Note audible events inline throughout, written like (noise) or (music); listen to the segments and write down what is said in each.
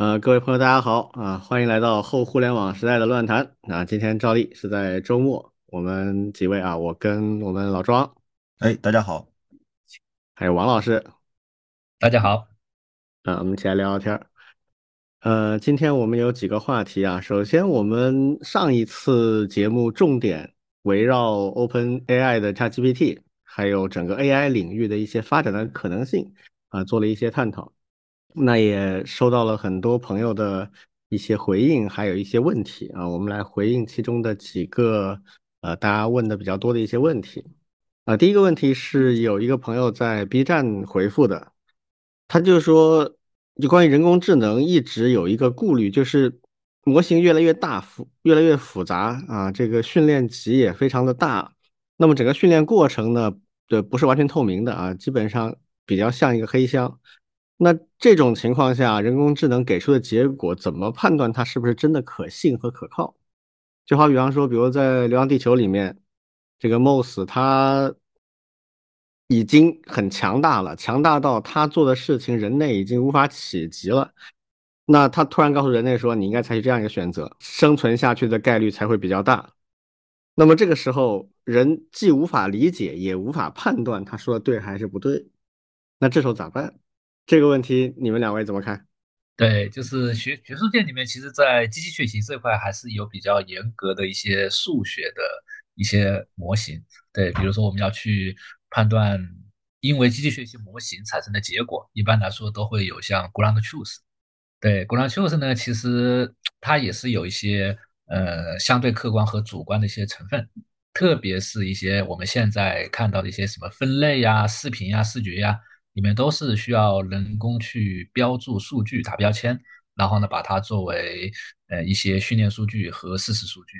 呃，各位朋友，大家好啊，欢迎来到后互联网时代的乱谈。啊，今天照例是在周末，我们几位啊，我跟我们老庄，哎，大家好，还有王老师，大家好，啊，我们一起来聊聊天儿。呃，今天我们有几个话题啊，首先我们上一次节目重点围绕 Open AI 的 ChatGPT，还有整个 AI 领域的一些发展的可能性啊，做了一些探讨。那也收到了很多朋友的一些回应，还有一些问题啊，我们来回应其中的几个呃大家问的比较多的一些问题啊。第一个问题是有一个朋友在 B 站回复的，他就说，就关于人工智能一直有一个顾虑，就是模型越来越大复越来越复杂啊，这个训练集也非常的大，那么整个训练过程呢，对，不是完全透明的啊，基本上比较像一个黑箱。那这种情况下，人工智能给出的结果怎么判断它是不是真的可信和可靠？就好比方说，比如在《流浪地球》里面，这个 Moss 它已经很强大了，强大到他做的事情人类已经无法企及了。那他突然告诉人类说：“你应该采取这样一个选择，生存下去的概率才会比较大。”那么这个时候，人既无法理解，也无法判断他说的对还是不对。那这时候咋办？这个问题你们两位怎么看？对，就是学学术界里面，其实，在机器学习这块还是有比较严格的一些数学的一些模型。对，比如说我们要去判断因为机器学习模型产生的结果，一般来说都会有像 ground truth。对，ground truth 呢，其实它也是有一些呃相对客观和主观的一些成分，特别是一些我们现在看到的一些什么分类呀、视频呀、视觉呀。里面都是需要人工去标注数据、打标签，然后呢，把它作为呃一些训练数据和事实数据。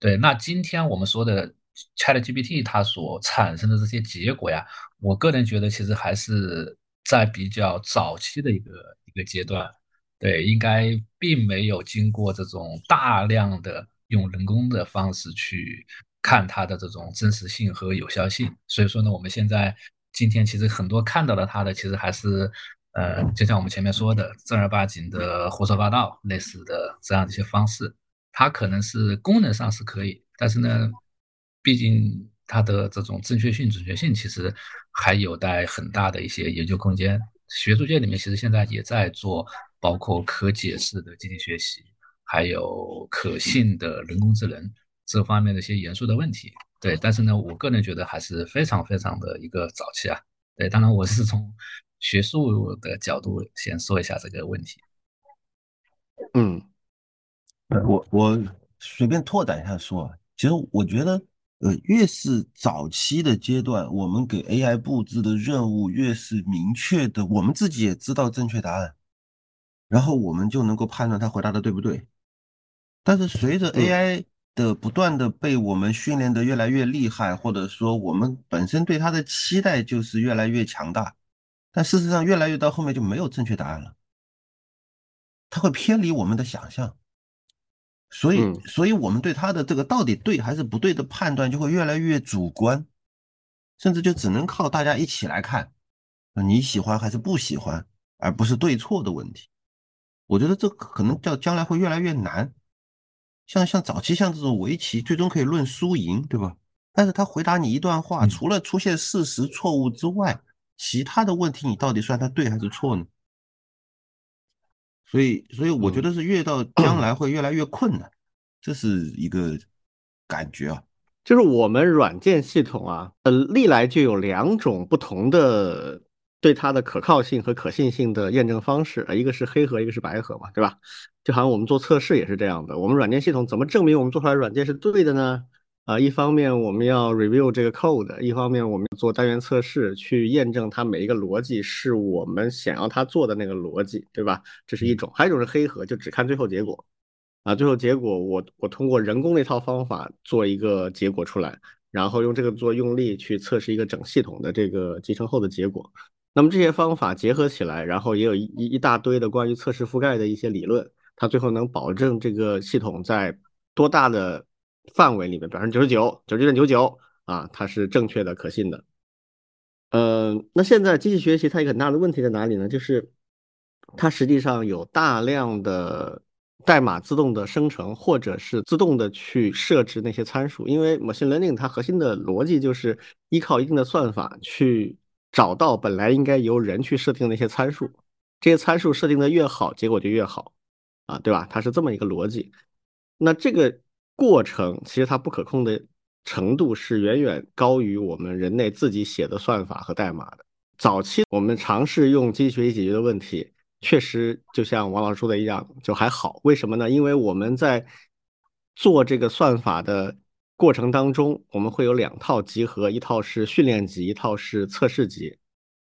对，那今天我们说的 ChatGPT 它所产生的这些结果呀，我个人觉得其实还是在比较早期的一个一个阶段。对，应该并没有经过这种大量的用人工的方式去看它的这种真实性和有效性。所以说呢，我们现在。今天其实很多看到的它的，其实还是，呃，就像我们前面说的正儿八经的胡说八道类似的这样的一些方式，它可能是功能上是可以，但是呢，毕竟它的这种正确性、准确性其实还有待很大的一些研究空间。学术界里面其实现在也在做，包括可解释的机器学习，还有可信的人工智能这方面的一些严肃的问题。对，但是呢，我个人觉得还是非常非常的一个早期啊。对，当然我是从学术的角度先说一下这个问题。嗯，呃，我我随便拓展一下说，其实我觉得，呃，越是早期的阶段，我们给 AI 布置的任务越是明确的，我们自己也知道正确答案，然后我们就能够判断他回答的对不对。但是随着 AI 的不断的被我们训练的越来越厉害，或者说我们本身对它的期待就是越来越强大，但事实上越来越到后面就没有正确答案了，它会偏离我们的想象，所以，所以我们对它的这个到底对还是不对的判断就会越来越主观，甚至就只能靠大家一起来看，你喜欢还是不喜欢，而不是对错的问题。我觉得这可能叫将来会越来越难。像像早期像这种围棋，最终可以论输赢，对吧？但是他回答你一段话，除了出现事实错误之外，其他的问题你到底算他对还是错呢？所以，所以我觉得是越到将来会越来越困难，这是一个感觉啊。就是我们软件系统啊，呃，历来就有两种不同的。对它的可靠性和可信性的验证方式啊，一个是黑盒，一个是白盒嘛，对吧？就好像我们做测试也是这样的。我们软件系统怎么证明我们做出来软件是对的呢？啊，一方面我们要 review 这个 code，一方面我们做单元测试去验证它每一个逻辑是我们想要它做的那个逻辑，对吧？这是一种，还有一种是黑盒，就只看最后结果。啊，最后结果我我通过人工那套方法做一个结果出来，然后用这个做用力去测试一个整系统的这个集成后的结果。那么这些方法结合起来，然后也有一一大堆的关于测试覆盖的一些理论，它最后能保证这个系统在多大的范围里面，百分之九十九、九十九点九九啊，它是正确的、可信的。嗯，那现在机器学习它一个很大的问题在哪里呢？就是它实际上有大量的代码自动的生成，或者是自动的去设置那些参数。因为 machine learning 它核心的逻辑就是依靠一定的算法去找到本来应该由人去设定的那些参数，这些参数设定的越好，结果就越好，啊，对吧？它是这么一个逻辑。那这个过程其实它不可控的程度是远远高于我们人类自己写的算法和代码的。早期我们尝试用机器学习解决的问题。确实，就像王老师说的一样，就还好。为什么呢？因为我们在做这个算法的过程当中，我们会有两套集合，一套是训练集，一套是测试集。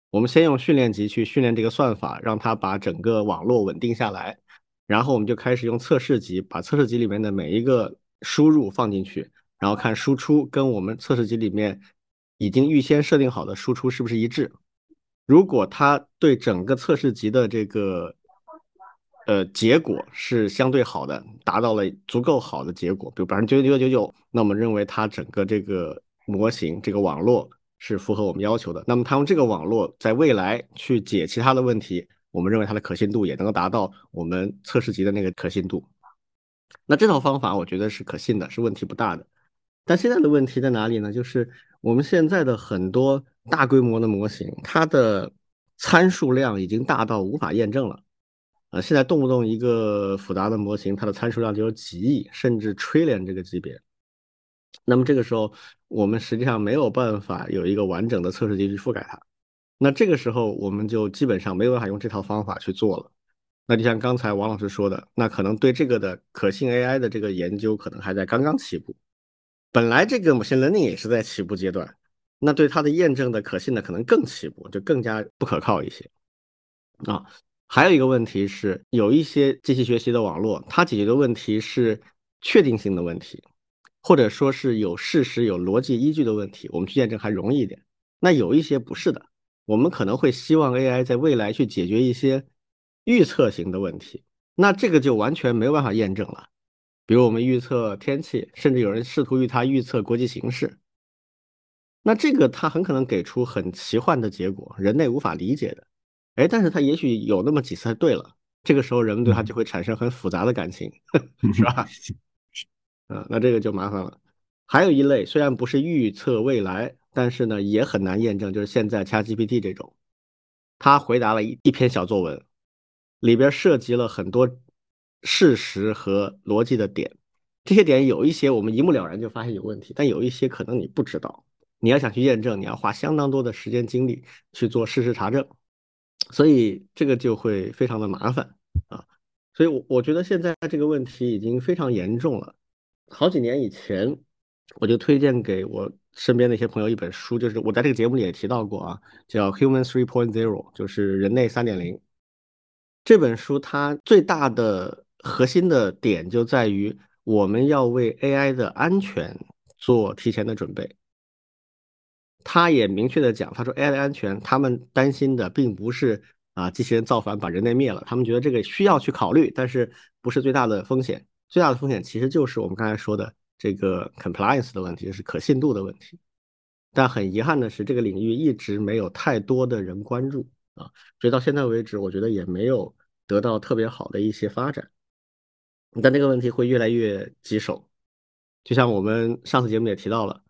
我们先用训练集去训练这个算法，让它把整个网络稳定下来，然后我们就开始用测试集，把测试集里面的每一个输入放进去，然后看输出跟我们测试集里面已经预先设定好的输出是不是一致。如果它对整个测试集的这个呃结果是相对好的，达到了足够好的结果，比如百分之九九九九九，那我们认为它整个这个模型这个网络是符合我们要求的。那么它用这个网络在未来去解其他的问题，我们认为它的可信度也能够达到我们测试集的那个可信度。那这套方法我觉得是可信的，是问题不大的。但现在的问题在哪里呢？就是我们现在的很多。大规模的模型，它的参数量已经大到无法验证了。呃，现在动不动一个复杂的模型，它的参数量就有几亿，甚至 trillion 这个级别。那么这个时候，我们实际上没有办法有一个完整的测试集去覆盖它。那这个时候，我们就基本上没有办法用这套方法去做了。那就像刚才王老师说的，那可能对这个的可信 AI 的这个研究，可能还在刚刚起步。本来这个 machine learning 也是在起步阶段。那对它的验证的可信的可能更起步，就更加不可靠一些啊。还有一个问题是，有一些机器学习的网络，它解决的问题是确定性的问题，或者说是有事实、有逻辑依据的问题，我们去验证还容易一点。那有一些不是的，我们可能会希望 AI 在未来去解决一些预测型的问题，那这个就完全没有办法验证了。比如我们预测天气，甚至有人试图与它预测国际形势。那这个它很可能给出很奇幻的结果，人类无法理解的，哎，但是它也许有那么几次对了，这个时候人们对它就会产生很复杂的感情，(laughs) 是吧？(laughs) 嗯，那这个就麻烦了。还有一类虽然不是预测未来，但是呢也很难验证，就是现在 ChatGPT 这种，它回答了一一篇小作文，里边涉及了很多事实和逻辑的点，这些点有一些我们一目了然就发现有问题，但有一些可能你不知道。你要想去验证，你要花相当多的时间精力去做事实查证，所以这个就会非常的麻烦啊。所以，我我觉得现在这个问题已经非常严重了。好几年以前，我就推荐给我身边的一些朋友一本书，就是我在这个节目里也提到过啊，叫《Human 3.0》，就是人类三点零。这本书它最大的核心的点就在于，我们要为 AI 的安全做提前的准备。他也明确的讲，他说 AI 的安全，他们担心的并不是啊机器人造反把人类灭了，他们觉得这个需要去考虑，但是不是最大的风险。最大的风险其实就是我们刚才说的这个 compliance 的问题，就是可信度的问题。但很遗憾的是，这个领域一直没有太多的人关注啊，所以到现在为止，我觉得也没有得到特别好的一些发展。但这个问题会越来越棘手，就像我们上次节目也提到了。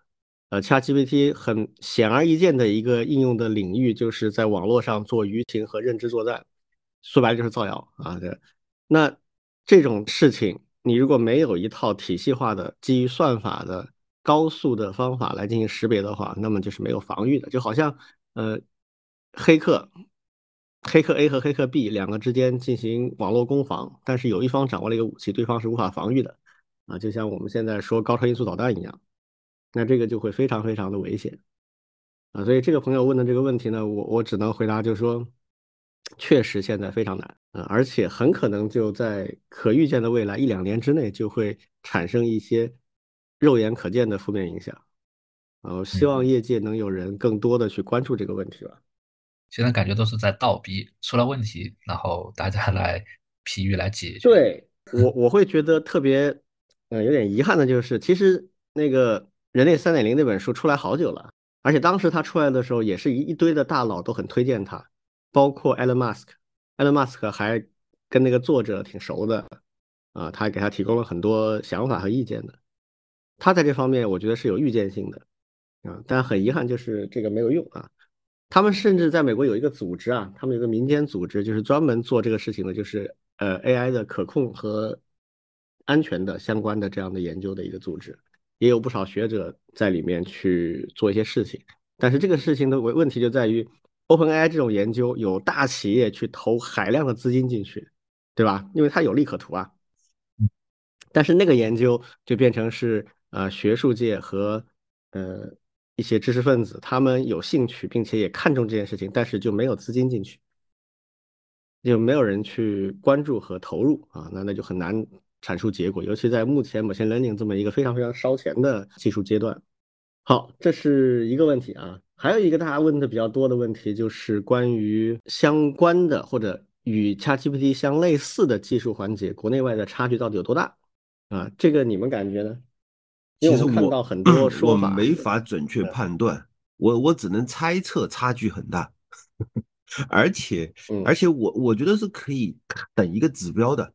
呃，ChatGPT 很显而易见的一个应用的领域，就是在网络上做舆情和认知作战，说白了就是造谣啊。对，那这种事情，你如果没有一套体系化的基于算法的高速的方法来进行识别的话，那么就是没有防御的。就好像呃，黑客黑客 A 和黑客 B 两个之间进行网络攻防，但是有一方掌握了一个武器，对方是无法防御的啊。就像我们现在说高超音速导弹一样。那这个就会非常非常的危险啊！所以这个朋友问的这个问题呢，我我只能回答，就是说，确实现在非常难啊，而且很可能就在可预见的未来一两年之内就会产生一些肉眼可见的负面影响啊！我希望业界能有人更多的去关注这个问题吧。现在感觉都是在倒逼出了问题，然后大家来疲于来解决。对我我会觉得特别嗯有点遗憾的就是，其实那个。人类三点零那本书出来好久了，而且当时它出来的时候，也是一一堆的大佬都很推荐它，包括 Elon Musk 埃隆·马斯克还跟那个作者挺熟的啊，他给他提供了很多想法和意见的。他在这方面我觉得是有预见性的啊，但很遗憾就是这个没有用啊。他们甚至在美国有一个组织啊，他们有个民间组织，就是专门做这个事情的，就是呃 AI 的可控和安全的相关的这样的研究的一个组织，也有不少学者在里面去做一些事情。但是这个事情的问问题就在于，OpenAI 这种研究有大企业去投海量的资金进去，对吧？因为它有利可图啊。但是那个研究就变成是呃学术界和呃。一些知识分子，他们有兴趣，并且也看重这件事情，但是就没有资金进去，就没有人去关注和投入啊，那那就很难产出结果，尤其在目前 machine learning 这么一个非常非常烧钱的技术阶段。好，这是一个问题啊，还有一个大家问的比较多的问题，就是关于相关的或者与 ChatGPT 相类似的技术环节，国内外的差距到底有多大啊？这个你们感觉呢？其实我到很多说法我没法准确判断，我我只能猜测差距很大，(laughs) 而且而且我我觉得是可以等一个指标的，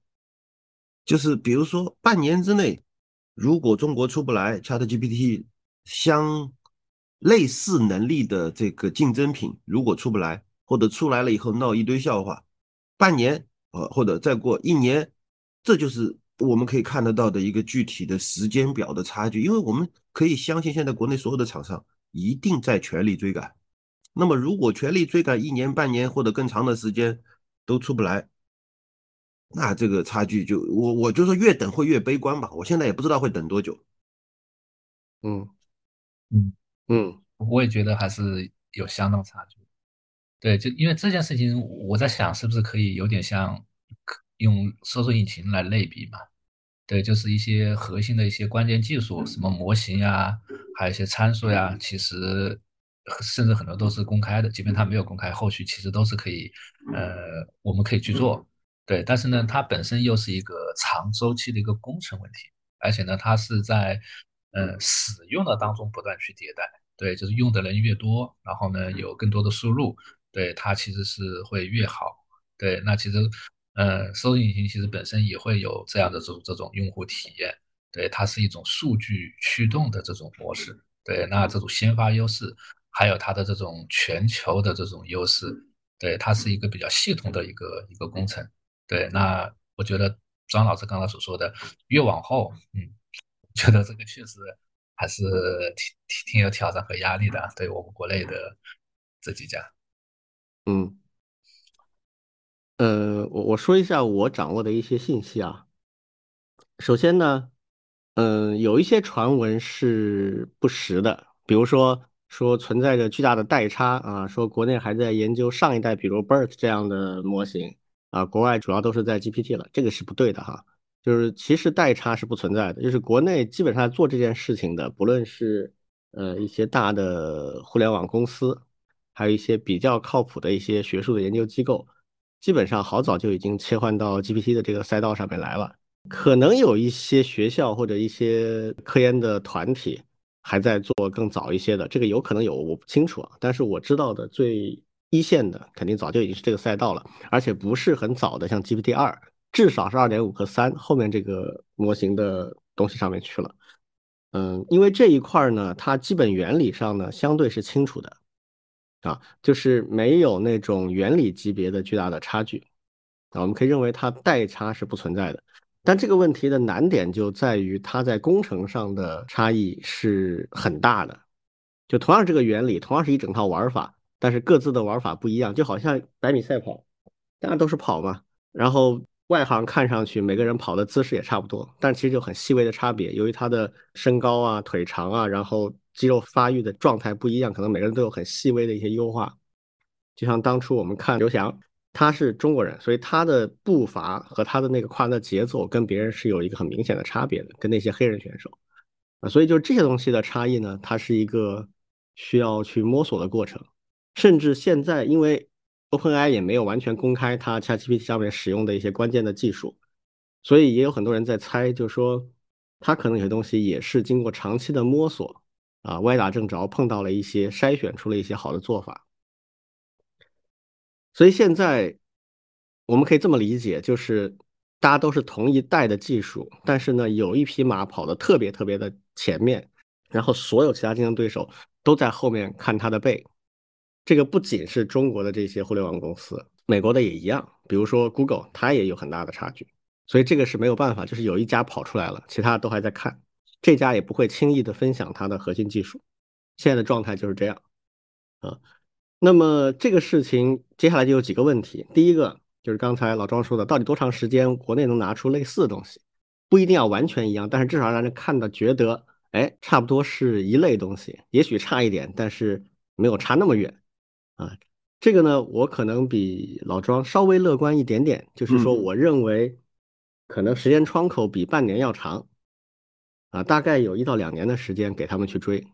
就是比如说半年之内，如果中国出不来 ChatGPT 相类似能力的这个竞争品，如果出不来，或者出来了以后闹一堆笑话，半年呃或者再过一年，这就是。我们可以看得到的一个具体的时间表的差距，因为我们可以相信现在国内所有的厂商一定在全力追赶。那么，如果全力追赶一年、半年或者更长的时间都出不来，那这个差距就我我就说越等会越悲观吧。我现在也不知道会等多久。嗯嗯嗯，我也觉得还是有相当差距。对，就因为这件事情，我在想是不是可以有点像。用搜索引擎来类比嘛？对，就是一些核心的一些关键技术，什么模型呀，还有一些参数呀，其实甚至很多都是公开的。即便它没有公开，后续其实都是可以，呃，我们可以去做。对，但是呢，它本身又是一个长周期的一个工程问题，而且呢，它是在呃使用的当中不断去迭代。对，就是用的人越多，然后呢有更多的输入，对它其实是会越好。对，那其实。呃，搜索引擎其实本身也会有这样的这种这种用户体验，对，它是一种数据驱动的这种模式，对，那这种先发优势，还有它的这种全球的这种优势，对，它是一个比较系统的一个一个工程，对，那我觉得张老师刚才所说的越往后，嗯，觉得这个确实还是挺挺挺有挑战和压力的，对我们国内的这几家，嗯。呃，我我说一下我掌握的一些信息啊。首先呢，嗯，有一些传闻是不实的，比如说说存在着巨大的代差啊，说国内还在研究上一代，比如 BERT 这样的模型啊，国外主要都是在 GPT 了，这个是不对的哈。就是其实代差是不存在的，就是国内基本上做这件事情的，不论是呃一些大的互联网公司，还有一些比较靠谱的一些学术的研究机构。基本上好早就已经切换到 GPT 的这个赛道上面来了，可能有一些学校或者一些科研的团体还在做更早一些的，这个有可能有，我不清楚啊。但是我知道的最一线的肯定早就已经是这个赛道了，而且不是很早的，像 GPT 二，至少是二点五和三后面这个模型的东西上面去了。嗯，因为这一块呢，它基本原理上呢相对是清楚的。啊，就是没有那种原理级别的巨大的差距啊，我们可以认为它代差是不存在的。但这个问题的难点就在于它在工程上的差异是很大的。就同样这个原理，同样是一整套玩法，但是各自的玩法不一样。就好像百米赛跑，大家都是跑嘛，然后外行看上去每个人跑的姿势也差不多，但其实就很细微的差别。由于他的身高啊、腿长啊，然后。肌肉发育的状态不一样，可能每个人都有很细微的一些优化。就像当初我们看刘翔，他是中国人，所以他的步伐和他的那个跨的节奏跟别人是有一个很明显的差别的，跟那些黑人选手啊，所以就这些东西的差异呢，它是一个需要去摸索的过程。甚至现在，因为 OpenAI 也没有完全公开它 ChatGPT 上面使用的一些关键的技术，所以也有很多人在猜，就是说它可能有些东西也是经过长期的摸索。啊，歪打正着碰到了一些筛选出了一些好的做法，所以现在我们可以这么理解，就是大家都是同一代的技术，但是呢，有一匹马跑得特别特别的前面，然后所有其他竞争对手都在后面看它的背。这个不仅是中国的这些互联网公司，美国的也一样。比如说 Google，它也有很大的差距。所以这个是没有办法，就是有一家跑出来了，其他都还在看，这家也不会轻易的分享它的核心技术。现在的状态就是这样，啊，那么这个事情接下来就有几个问题。第一个就是刚才老庄说的，到底多长时间国内能拿出类似的东西？不一定要完全一样，但是至少让人看到觉得，哎，差不多是一类东西，也许差一点，但是没有差那么远，啊，这个呢，我可能比老庄稍微乐观一点点，就是说，我认为。可能时间窗口比半年要长，啊，大概有一到两年的时间给他们去追，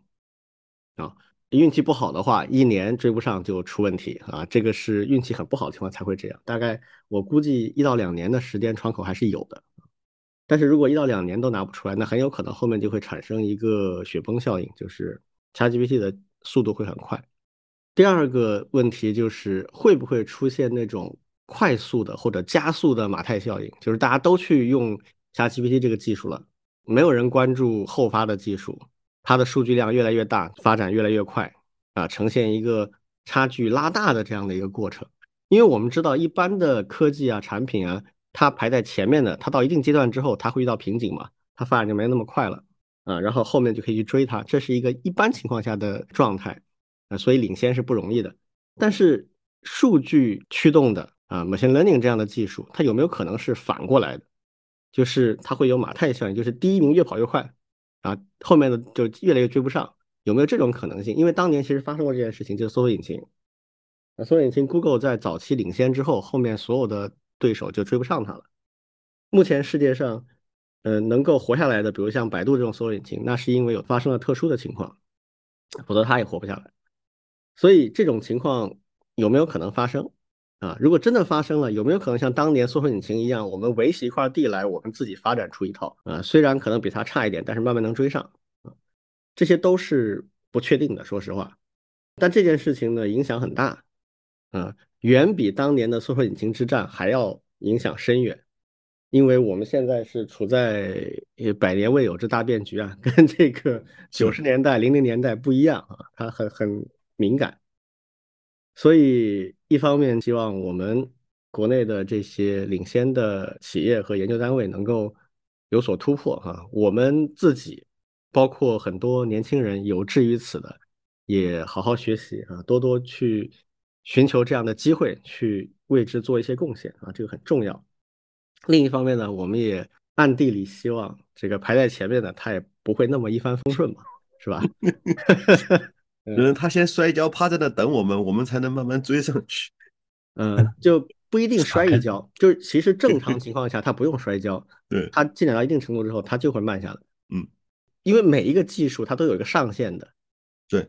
啊，运气不好的话，一年追不上就出问题啊，这个是运气很不好的情况才会这样。大概我估计一到两年的时间窗口还是有的，但是如果一到两年都拿不出来，那很有可能后面就会产生一个雪崩效应，就是 ChatGPT 的速度会很快。第二个问题就是会不会出现那种。快速的或者加速的马太效应，就是大家都去用 ChatGPT 这个技术了，没有人关注后发的技术，它的数据量越来越大，发展越来越快，啊，呈现一个差距拉大的这样的一个过程。因为我们知道，一般的科技啊、产品啊，它排在前面的，它到一定阶段之后，它会遇到瓶颈嘛，它发展就没那么快了，啊，然后后面就可以去追它，这是一个一般情况下的状态，所以领先是不容易的。但是数据驱动的。啊，machine learning 这样的技术，它有没有可能是反过来的？就是它会有马太效应，就是第一名越跑越快，啊，后面的就越来越追不上，有没有这种可能性？因为当年其实发生过这件事情，就是搜索引擎，啊，搜索引擎 Google 在早期领先之后，后面所有的对手就追不上它了。目前世界上，呃，能够活下来的，比如像百度这种搜索引擎，那是因为有发生了特殊的情况，否则它也活不下来。所以这种情况有没有可能发生？啊，如果真的发生了，有没有可能像当年搜索引擎一样，我们围起一块地来，我们自己发展出一套啊？虽然可能比它差一点，但是慢慢能追上啊。这些都是不确定的，说实话。但这件事情呢，影响很大啊，远比当年的搜索引擎之战还要影响深远。因为我们现在是处在百年未有之大变局啊，跟这个九十年代、零零年代不一样啊，它很很敏感。所以，一方面希望我们国内的这些领先的企业和研究单位能够有所突破哈，我们自己包括很多年轻人有志于此的，也好好学习啊，多多去寻求这样的机会，去为之做一些贡献啊，这个很重要。另一方面呢，我们也暗地里希望这个排在前面的他也不会那么一帆风顺嘛，是吧？(laughs) 嗯，他先摔跤，趴在那等我们，我们才能慢慢追上去。(laughs) 嗯，(laughs) 就不一定摔一跤，就是其实正常情况下他不用摔跤，(laughs) 对，他进展到一定程度之后，他就会慢下来。嗯，因为每一个技术它都有一个上限的。对，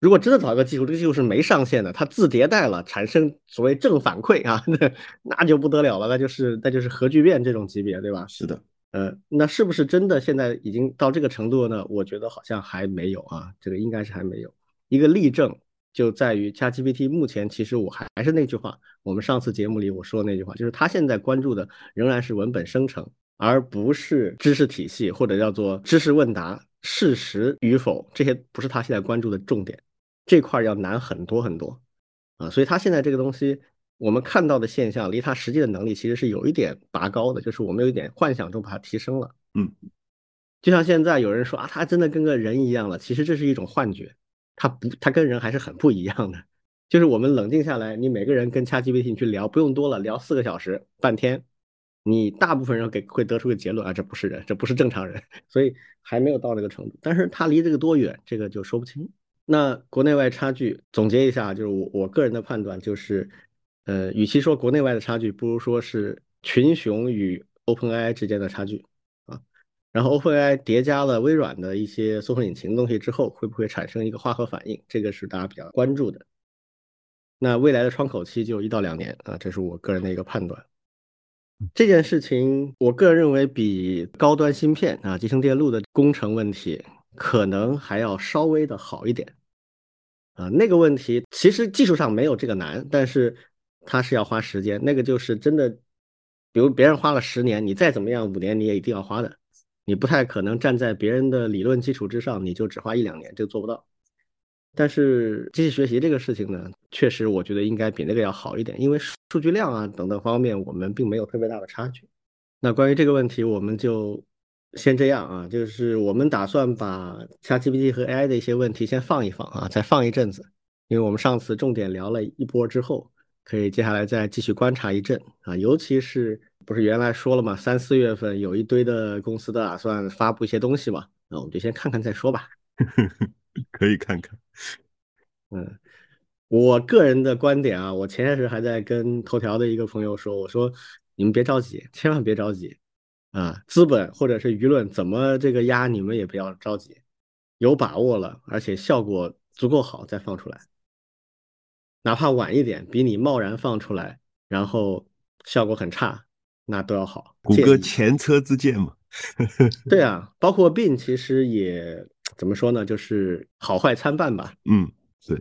如果真的找一个技术，这个技术是没上限的，它自迭代了，产生所谓正反馈啊，那那就不得了了，那就是那就是核聚变这种级别，对吧？是的。呃，那是不是真的现在已经到这个程度呢？我觉得好像还没有啊，这个应该是还没有。一个例证就在于 ChatGPT 目前其实我还还是那句话，我们上次节目里我说的那句话，就是它现在关注的仍然是文本生成，而不是知识体系或者叫做知识问答、事实与否这些不是它现在关注的重点，这块要难很多很多啊，所以它现在这个东西。我们看到的现象离他实际的能力其实是有一点拔高的，就是我们有一点幻想中把它提升了。嗯，就像现在有人说啊，他真的跟个人一样了，其实这是一种幻觉，他不，他跟人还是很不一样的。就是我们冷静下来，你每个人跟 ChatGPT 去聊，不用多了，聊四个小时、半天，你大部分人给会得出个结论啊，这不是人，这不是正常人，(laughs) 所以还没有到这个程度。但是他离这个多远，这个就说不清。那国内外差距总结一下，就是我我个人的判断就是。呃，与其说国内外的差距，不如说是群雄与 OpenAI 之间的差距啊。然后 OpenAI 叠加了微软的一些搜索引擎东西之后，会不会产生一个化合反应？这个是大家比较关注的。那未来的窗口期就一到两年啊，这是我个人的一个判断。这件事情，我个人认为比高端芯片啊、集成电路的工程问题可能还要稍微的好一点啊。那个问题其实技术上没有这个难，但是。它是要花时间，那个就是真的，比如别人花了十年，你再怎么样，五年你也一定要花的，你不太可能站在别人的理论基础之上，你就只花一两年，这个做不到。但是机器学习这个事情呢，确实我觉得应该比那个要好一点，因为数据量啊等等方面，我们并没有特别大的差距。那关于这个问题，我们就先这样啊，就是我们打算把 ChatGPT 和 AI 的一些问题先放一放啊，再放一阵子，因为我们上次重点聊了一波之后，可以接下来再继续观察一阵啊，尤其是不是原来说了嘛，三四月份有一堆的公司都打算发布一些东西嘛，那我们就先看看再说吧。(laughs) 可以看看，嗯，我个人的观点啊，我前些时还在跟头条的一个朋友说，我说你们别着急，千万别着急啊，资本或者是舆论怎么这个压，你们也不要着急，有把握了，而且效果足够好再放出来，哪怕晚一点，比你贸然放出来，然后效果很差，那都要好。谷歌前车之鉴嘛。(laughs) 对啊，包括 Bing 其实也。怎么说呢？就是好坏参半吧。嗯，对。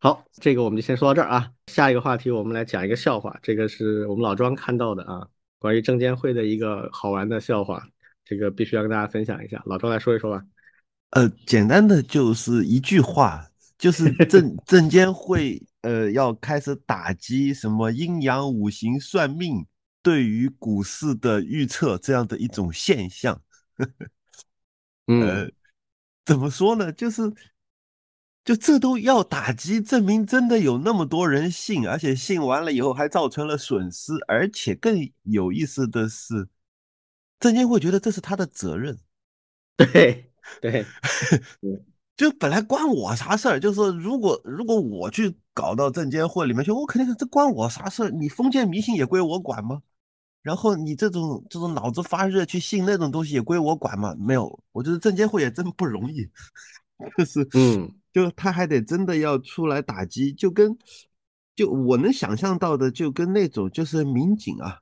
好，这个我们就先说到这儿啊。下一个话题，我们来讲一个笑话。这个是我们老庄看到的啊，关于证监会的一个好玩的笑话。这个必须要跟大家分享一下。老庄来说一说吧。呃，简单的就是一句话，就是证证监会呃要开始打击什么阴阳五行算命对于股市的预测这样的一种现象。(laughs) 嗯。怎么说呢？就是，就这都要打击，证明真的有那么多人信，而且信完了以后还造成了损失，而且更有意思的是，证监会觉得这是他的责任。对对，(laughs) 就本来关我啥事儿？就是如果如果我去搞到证监会里面去，我肯定这关我啥事儿？你封建迷信也归我管吗？然后你这种这种脑子发热去信那种东西也归我管吗？没有，我觉得证监会也真不容易，(laughs) 就是嗯，就他还得真的要出来打击，就跟就我能想象到的，就跟那种就是民警啊，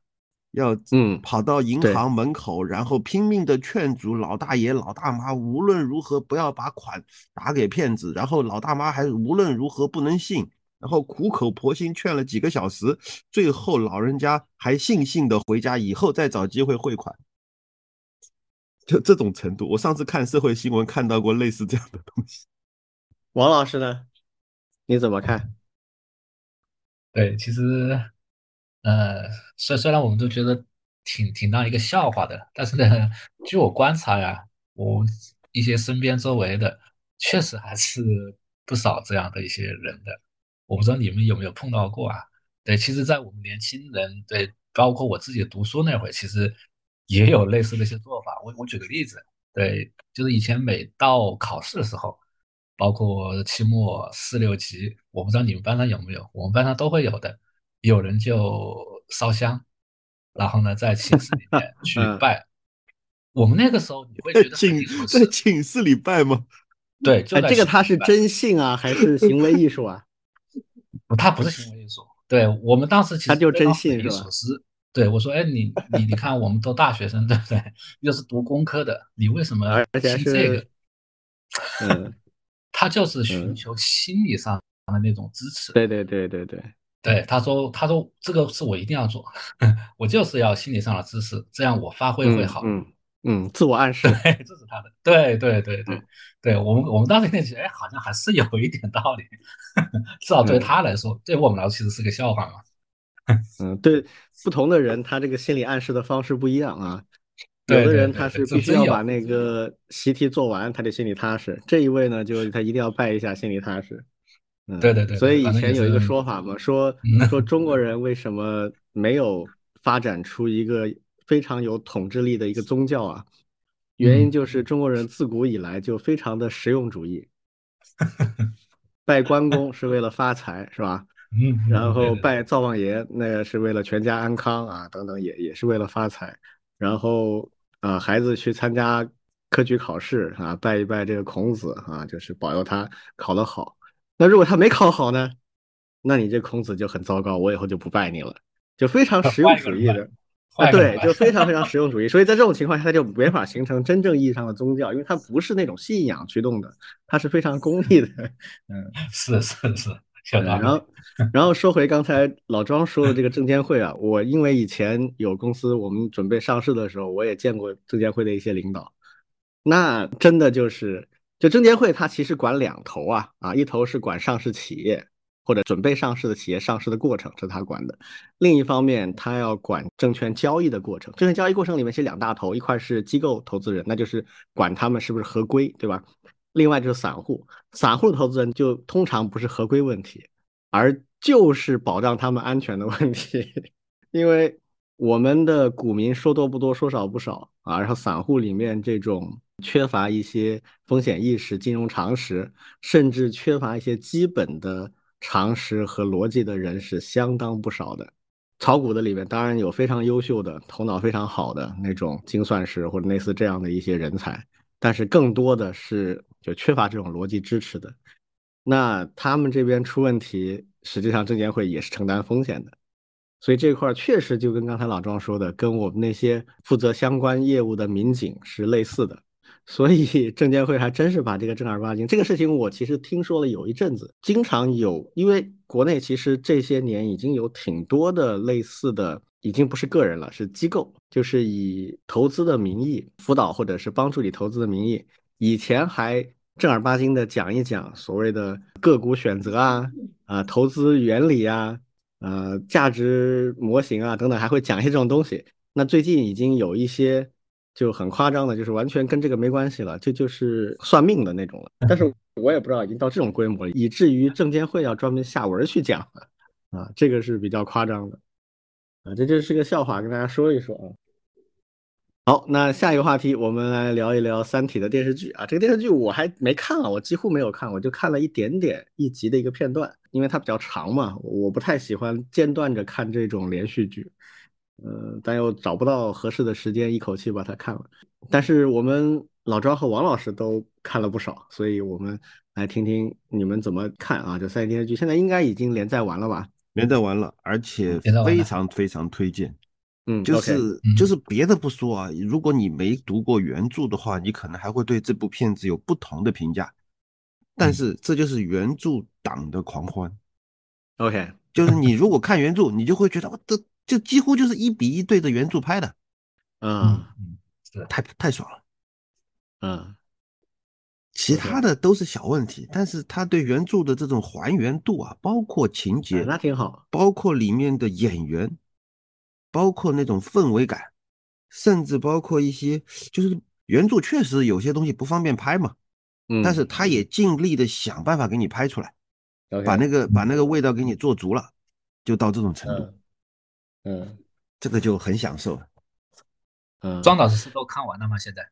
要嗯跑到银行门口，然后拼命的劝阻老大爷老大妈无论如何不要把款打给骗子，然后老大妈还无论如何不能信。然后苦口婆心劝了几个小时，最后老人家还悻悻的回家，以后再找机会汇款，就这种程度。我上次看社会新闻看到过类似这样的东西。王老师呢？你怎么看？对，其实，呃，虽虽然我们都觉得挺挺当一个笑话的，但是呢，(laughs) 据我观察呀，我一些身边周围的，确实还是不少这样的一些人的。我不知道你们有没有碰到过啊？对，其实，在我们年轻人，对，包括我自己读书那会儿，其实也有类似的一些做法。我我举个例子，对，就是以前每到考试的时候，包括期末四六级，我不知道你们班上有没有，我们班上都会有的。有人就烧香，然后呢，在寝室里面 (laughs) 去拜。我们那个时候，你会觉得寝在寝室里拜吗？对，就这个他是真信啊，还是行为艺术啊？(laughs) 不，他不是行为艺术。对我们当时其实他就真信是吧？对我说：“哎，你你你看，我们都大学生，对不对？又是读工科的，你为什么信这个？”嗯，(laughs) 他就是寻求心理上的那种支持。对对对对对对，他说：“他说这个是我一定要做，(laughs) 我就是要心理上的支持，这样我发挥会好。”嗯嗯，自我暗示，对，这是他的。对对对对。对我们，我们当时那觉得，哎，好像还是有一点道理，(laughs) 至少对他来说，对我们来说其实是个笑话嘛。(laughs) 嗯，对，不同的人他这个心理暗示的方式不一样啊。有的人他是必须要把那个习题做完，他得心里踏实。这一位呢，就他一定要拜一下，心里踏实。嗯，对对对。所以以前有一个说法嘛，说 (laughs) 说中国人为什么没有发展出一个非常有统治力的一个宗教啊？原因就是中国人自古以来就非常的实用主义，(laughs) 拜关公是为了发财，是吧？嗯，然后拜灶王爷那个是为了全家安康啊，等等也也是为了发财。然后啊，孩子去参加科举考试啊，拜一拜这个孔子啊，就是保佑他考得好。那如果他没考好呢？那你这孔子就很糟糕，我以后就不拜你了，就非常 (laughs) 实用主义的。啊，对，就非常非常 (laughs) 实用主义，所以在这种情况下，他就没法形成真正意义上的宗教，因为它不是那种信仰驱动的，它是非常功利的。嗯，(laughs) 是是是，然后，然后说回刚才老庄说的这个证监会啊，我因为以前有公司，我们准备上市的时候，我也见过证监会的一些领导，那真的就是，就证监会它其实管两头啊啊，一头是管上市企业或者准备上市的企业上市的过程，是他管的；另一方面，他要管证券交易的过程。证券交易过程里面是两大头，一块是机构投资人，那就是管他们是不是合规，对吧？另外就是散户，散户的投资人就通常不是合规问题，而就是保障他们安全的问题。(laughs) 因为我们的股民说多不多，说少不少啊，然后散户里面这种缺乏一些风险意识、金融常识，甚至缺乏一些基本的常识和逻辑的人是相当不少的。炒股的里面当然有非常优秀的、头脑非常好的那种精算师或者类似这样的一些人才。但是更多的是就缺乏这种逻辑支持的，那他们这边出问题，实际上证监会也是承担风险的，所以这块确实就跟刚才老庄说的，跟我们那些负责相关业务的民警是类似的。所以证监会还真是把这个正儿八经这个事情，我其实听说了有一阵子，经常有，因为国内其实这些年已经有挺多的类似的，已经不是个人了，是机构，就是以投资的名义辅导或者是帮助你投资的名义，以前还正儿八经的讲一讲所谓的个股选择啊啊投资原理啊呃价值模型啊等等，还会讲一些这种东西。那最近已经有一些。就很夸张的，就是完全跟这个没关系了，这就是算命的那种了。但是 (laughs) 我也不知道已经到这种规模，以至于证监会要专门下文去讲了啊，这个是比较夸张的啊，这就是个笑话，跟大家说一说啊。好，那下一个话题，我们来聊一聊《三体》的电视剧啊。这个电视剧我还没看啊，我几乎没有看，我就看了一点点一集的一个片段，因为它比较长嘛，我不太喜欢间断着看这种连续剧。呃，但又找不到合适的时间一口气把它看了。但是我们老庄和王老师都看了不少，所以我们来听听你们怎么看啊？这三电视剧现在应该已经连载完了吧？连载完了，而且非常非常推荐。嗯，就是就是别的不说啊，如果你没读过原著的话，你可能还会对这部片子有不同的评价。但是这就是原著党的狂欢。OK，就是你如果看原著，你就会觉得我这。就几乎就是一比一对着原著拍的，嗯，太太爽了，嗯，其他的都是小问题，但是他对原著的这种还原度啊，包括情节，那挺好，包括里面的演员，包括那种氛围感，甚至包括一些就是原著确实有些东西不方便拍嘛，嗯，但是。他也尽力的想办法给你拍出来，把那个把那个味道给你做足了，就到这种程度。嗯，这个就很享受。嗯，庄老师是都看完了吗？现在？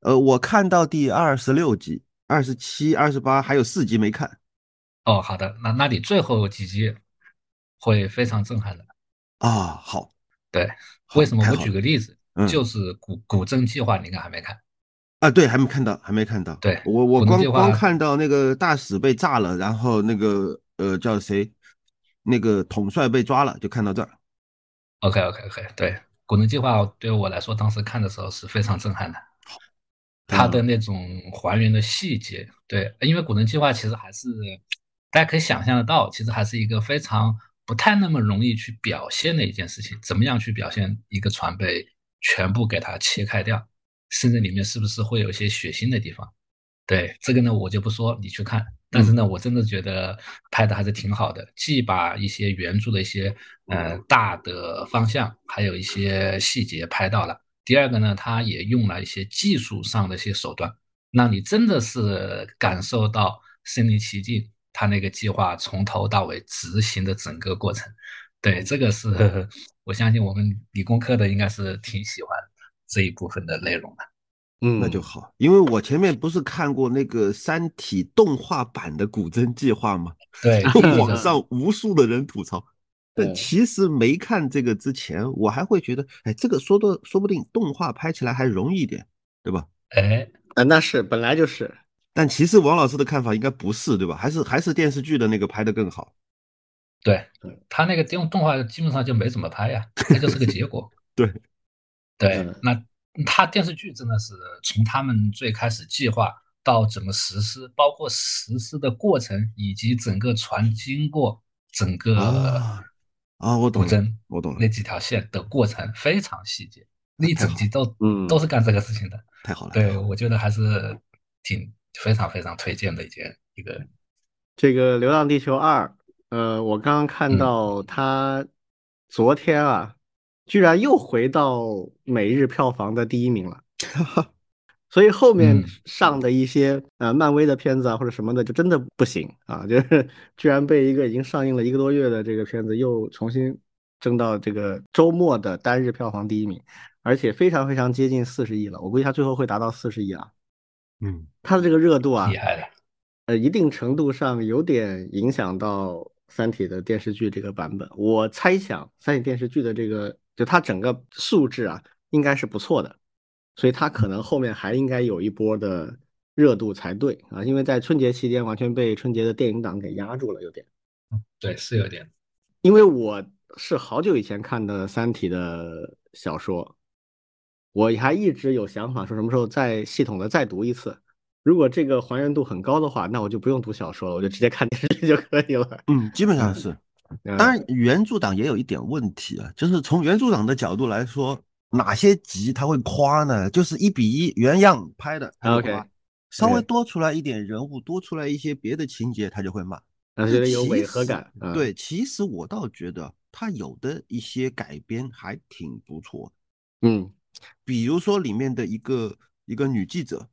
呃，我看到第二十六集、二十七、二十八，还有四集没看。哦，好的，那那你最后几集会非常震撼的。啊，好，对，为什么？我举个例子，就是古古筝计划，你应该还没看。啊，对，还没看到，还没看到。对，我我光光看到那个大使被炸了，然后那个呃叫谁，那个统帅被抓了，就看到这儿。OK OK OK，对，古能计划对我来说，当时看的时候是非常震撼的。它的那种还原的细节，对，因为古能计划其实还是大家可以想象得到，其实还是一个非常不太那么容易去表现的一件事情。怎么样去表现一个船被全部给它切开掉，甚至里面是不是会有一些血腥的地方？对，这个呢我就不说，你去看。但是呢，我真的觉得拍的还是挺好的，既把一些原著的一些呃大的方向，还有一些细节拍到了。第二个呢，他也用了一些技术上的一些手段，让你真的是感受到身临其境，他那个计划从头到尾执行的整个过程。对，这个是我相信我们理工科的应该是挺喜欢这一部分的内容的。嗯，那就好，因为我前面不是看过那个《三体》动画版的古筝计划吗？(laughs) 对，网上无数的人吐槽。但其实没看这个之前，我还会觉得，哎，这个说的说不定动画拍起来还容易一点，对吧？哎，啊，那是本来就是。但其实王老师的看法应该不是，对吧？还是还是电视剧的那个拍的更好。对，他那个电动画基本上就没怎么拍呀，那就是个结果。(laughs) 对，对，那。他电视剧真的是从他们最开始计划到怎么实施，包括实施的过程以及整个船经过整个啊啊，我懂了我懂了那几条线的过程非常细节，那一整集都嗯都是干这个事情的。太好了，对，我觉得还是挺非常非常推荐的一件一个。这个《流浪地球二》，呃，我刚刚看嗯到他昨天啊，居然又回到每日票房的第一名了。所以后面嗯上的一些呃漫威的片子啊或者什么的就真的不行啊，就是 (laughs) 居然被一个已经上映了一个多月的这个片子又重新争到这个周末的单日票房第一名，而且非常非常接近四十亿了，我估计它最后会达到四十亿啊。嗯它的这个热度啊厉，害的，呃，一定程度上有点影响到《三体》的电视剧这个版本。我猜想，《三体》电视剧的这个就它整个素质啊，应该是不错的，所以它可能后面还应该有一波的热度才对啊，因为在春节期间完全被春节的电影档给压住了，有点。对，是有点。因为我是好久以前看的《三体》的小说，我还一直有想法说什么时候再系统的再读一次。如果这个还原度很高的话，那我就不用读小说了，我就直接看电视剧就可以了。嗯，基本上是。嗯当然，原著党也有一点问题啊，就是从原著党的角度来说，哪些集他会夸呢？就是一比一原样拍的，OK，夸；稍微多出来一点人物，多出来一些别的情节，他就会骂。啊，觉得有违和感。啊，对，其实我倒觉得他有的一些改编还挺不错，嗯比如说里面的一个一个女记者，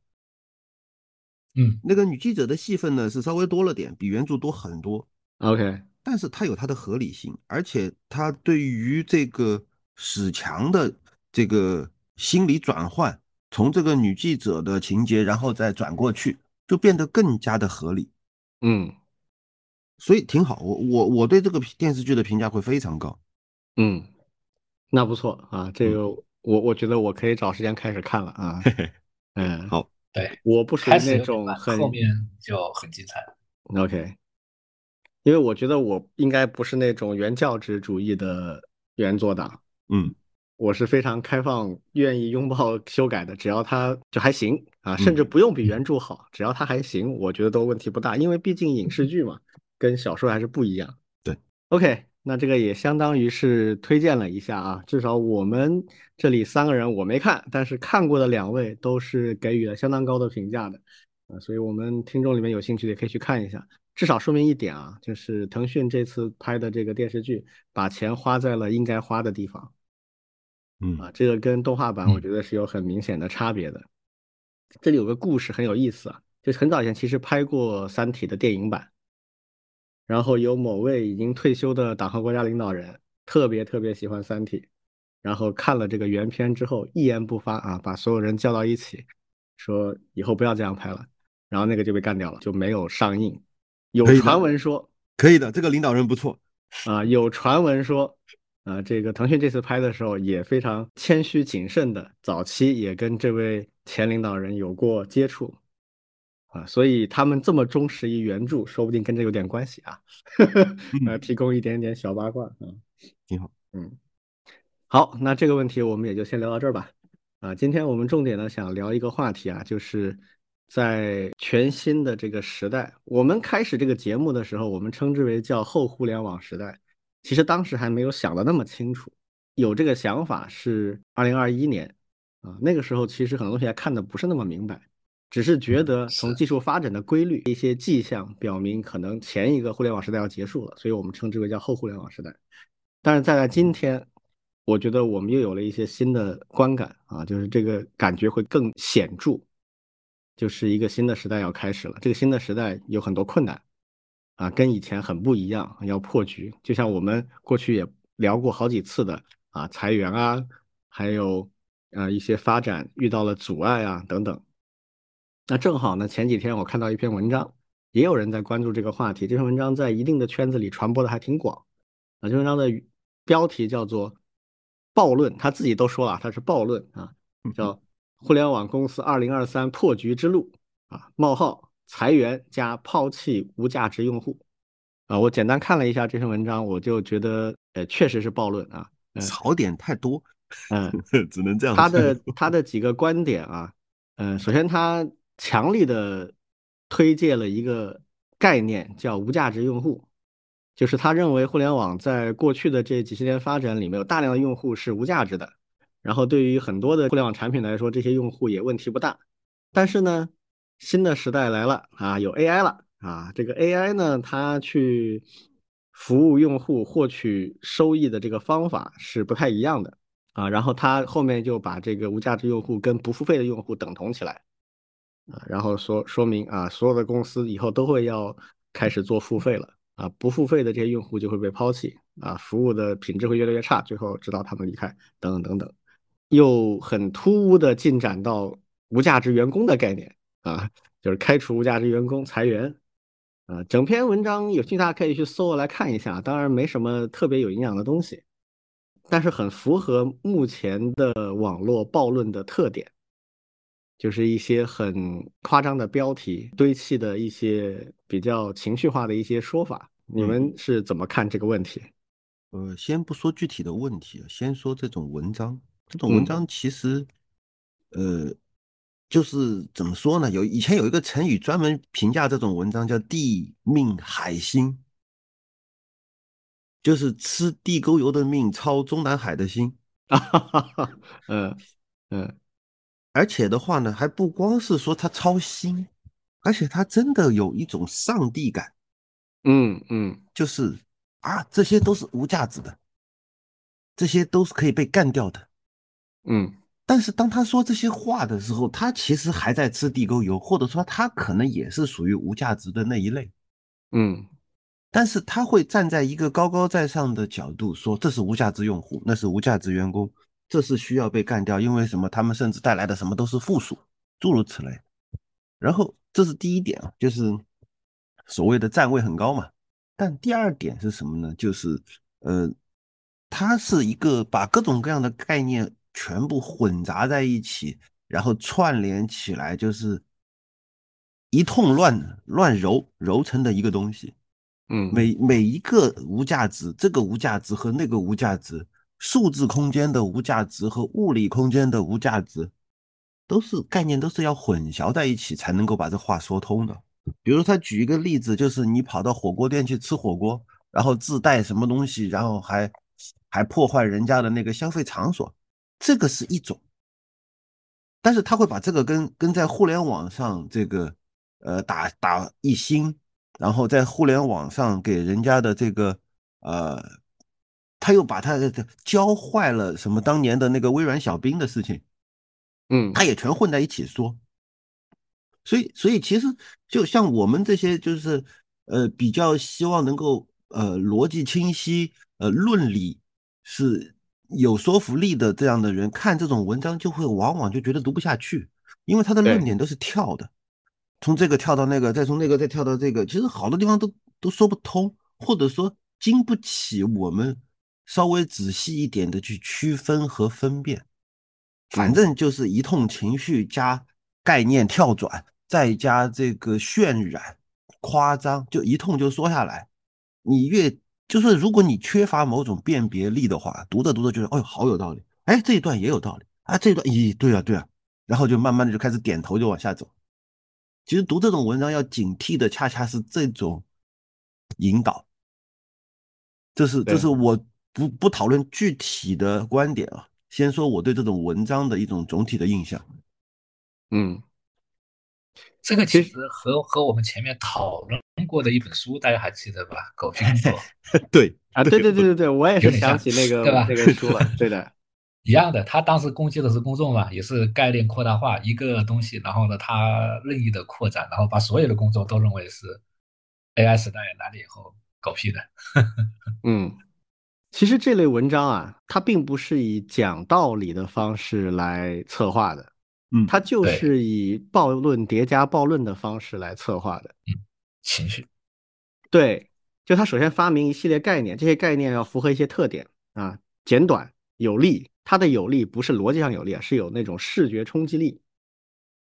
嗯，那个女记者的戏份呢是稍微多了点，比原著多很多。，OK，但是它有它的合理性，而且它对于这个史强的这个心理转换，从这个女记者的情节，然后再转过去，就变得更加的合理，嗯所以挺好。我我我对这个电视剧的评价会非常高。嗯，那不错啊，这个我我觉得我可以找时间开始看了啊。嗯，好，对，我不属于那种很后面就很精彩。OK，因为我觉得我应该不是那种原教旨主义的原作党，嗯我是非常开放，愿意拥抱修改的，只要它就还行啊，嗯甚至不用比原著好，只要它还行，我觉得都问题不大，因为毕竟影视剧嘛，跟小说还是不一样。对，OK，那这个也相当于是推荐了一下啊，至少我们这里三个人我没看，但是看过的两位都是给予了相当高的评价的。啊，所以我们听众里面有兴趣的也可以去看一下。至少说明一点啊，就是腾讯这次拍的这个电视剧，把钱花在了应该花的地方嗯啊，这个跟动画版我嗯觉得是有很明显的差别的。这里有个故事很有意思啊，就是很早以前其实拍过《三体》的电影版，然后有某位已经退休的党和国家领导人特别特别喜欢《三体》，然后看了这个原片之后一言不发啊，把所有人叫到一起，说以后不要这样拍了，然后那个就被干掉了，就没有上映。有传闻说可以的，这个领导人不错。啊，有传闻说啊，这个腾讯这次拍的时候也非常谦虚谨慎的，早期也跟这位前领导人有过接触啊，所以他们这么忠实于原著，说不定跟这有点关系啊。呃，(laughs) 提供一点点小八卦啊。挺好。嗯，好，那这个问题我们也就先聊到这儿吧。啊，今天我们重点呢想聊一个话题啊，就是在全新的这个时代，我们开始这个节目的时候，我们称之为叫后互联网时代。其实当时还没有想的那么清楚，有这个想法是二零二一年啊，那个时候其实很多东西还看的不是那么明白，只是觉得从技术发展的规律，一些迹象表明可能前一个互联网时代要结束了，所以我们称之为叫后互联网时代。但是再在今天，我觉得我们又有了一些新的观感啊，就是这个感觉会更显著，就是一个新的时代要开始了。这个新的时代有很多困难啊，跟以前很不一样，要破局。就像我们过去也聊过好几次的啊，裁员啊，还有啊一些发展遇到了阻碍啊等等。那正好呢，前几天我看到一篇文章，也有人在关注这个话题。这篇文章在一定的圈子里传播的还挺广。啊，这篇文章的标题叫做“暴论”，他自己都说了，他是暴论啊，叫“互联网公司二零二三破局之路”啊，冒号裁员加抛弃无价值用户啊。我简单看了一下这篇文章，我就觉得，呃，确实是暴论啊。呃槽点太多，嗯，只能这样说。他的他的几个观点啊，嗯，首先他强力的推介了一个概念，叫无价值用户。就是他认为互联网在过去的这几十年发展里面，有大量的用户是无价值的。然后对于很多的互联网产品来说，这些用户也问题不大。但是呢，新的时代来了啊，有 AI 了啊，这个 AI 呢，它去服务用户获取收益的这个方法是不太一样的啊。然后他后面就把这个无价值用户跟不付费的用户等同起来啊，然后说说明啊，所有的公司以后都会要开始做付费了。啊，不付费的这些用户就会被抛弃啊，服务的品质会越来越差，最后直到他们离开，等等等等，又很突兀的进展到无价值员工的概念啊，就是开除无价值员工、裁员啊，整篇文章有兴趣大家可以去搜来看一下，当然没什么特别有营养的东西，但是很符合目前的网络暴论的特点。就是一些很夸张的标题堆砌的一些比较情绪化的一些说法，你们是怎么看这个问题？呃，先不说具体的问题，先说这种文章。这种文章其实，呃，就是怎么说呢？有以前有一个成语专门评价这种文章，叫“地命海心”，就是吃地沟油的命，操中南海的心。哈哈哈，嗯嗯。而且的话呢，还不光是说他操心，而且他真的有一种上帝感。嗯嗯，就是啊，这些都是无价值的，这些都是可以被干掉的。嗯，但是当他说这些话的时候，他其实还在吃地沟油，或者说他可能也是属于无价值的那一类。嗯，但是他会站在一个高高在上的角度说，这是无价值用户，那是无价值员工。这是需要被干掉，因为什么？他们甚至带来的什么都是负数，诸如此类。然后这是第一点啊，就是所谓的站位很高嘛。但第二点是什么呢？就是呃，它是一个把各种各样的概念全部混杂在一起，然后串联起来，就是一通乱乱揉揉成的一个东西。嗯，每每一个无价值，这个无价值和那个无价值。数字空间的无价值和物理空间的无价值，都是概念，都是要混淆在一起才能够把这话说通的。比如他举一个例子，就是你跑到火锅店去吃火锅，然后自带什么东西，然后还还破坏人家的那个消费场所，这个是一种。但是他会把这个跟跟在互联网上这个呃打打一星，然后在互联网上给人家的这个呃。他又把他的教坏了什么当年的那个微软小兵的事情，嗯，他也全混在一起说，所以所以其实就像我们这些就是呃比较希望能够呃逻辑清晰呃论理是有说服力的这样的人看这种文章就会往往就觉得读不下去，因为他的论点都是跳的，从这个跳到那个，再从那个再跳到这个，其实好多地方都都说不通，或者说经不起我们。稍微仔细一点的去区分和分辨，反正就是一通情绪加概念跳转，再加这个渲染、夸张，就一通就说下来。你越就是如果你缺乏某种辨别力的话，读着读着觉得，哦，好有道理，哎，这一段也有道理啊，这一段，咦，对啊，对啊，然后就慢慢的就开始点头就往下走。其实读这种文章要警惕的，恰恰是这种引导。这是，这是我。不不讨论具体的观点啊，先说我对这种文章的一种总体的印象。嗯，这个其实和和我们前面讨论过的一本书，大家还记得吧？狗屁。(laughs) 对啊，对对对对对，我也是想起那个对吧？那个书了。对的，(laughs) 一样的。他当时攻击的是公众嘛，也是概念扩大化一个东西，然后呢，他任意的扩展，然后把所有的工作都认为是 AI 时代来了以后狗屁的。(laughs) 嗯。其实这类文章啊，它并不是以讲道理的方式来策划的，嗯，它就是以暴论叠加暴论的方式来策划的，嗯，情绪，对，就他首先发明一系列概念，这些概念要符合一些特点啊，简短有力，它的有力不是逻辑上有力啊，是有那种视觉冲击力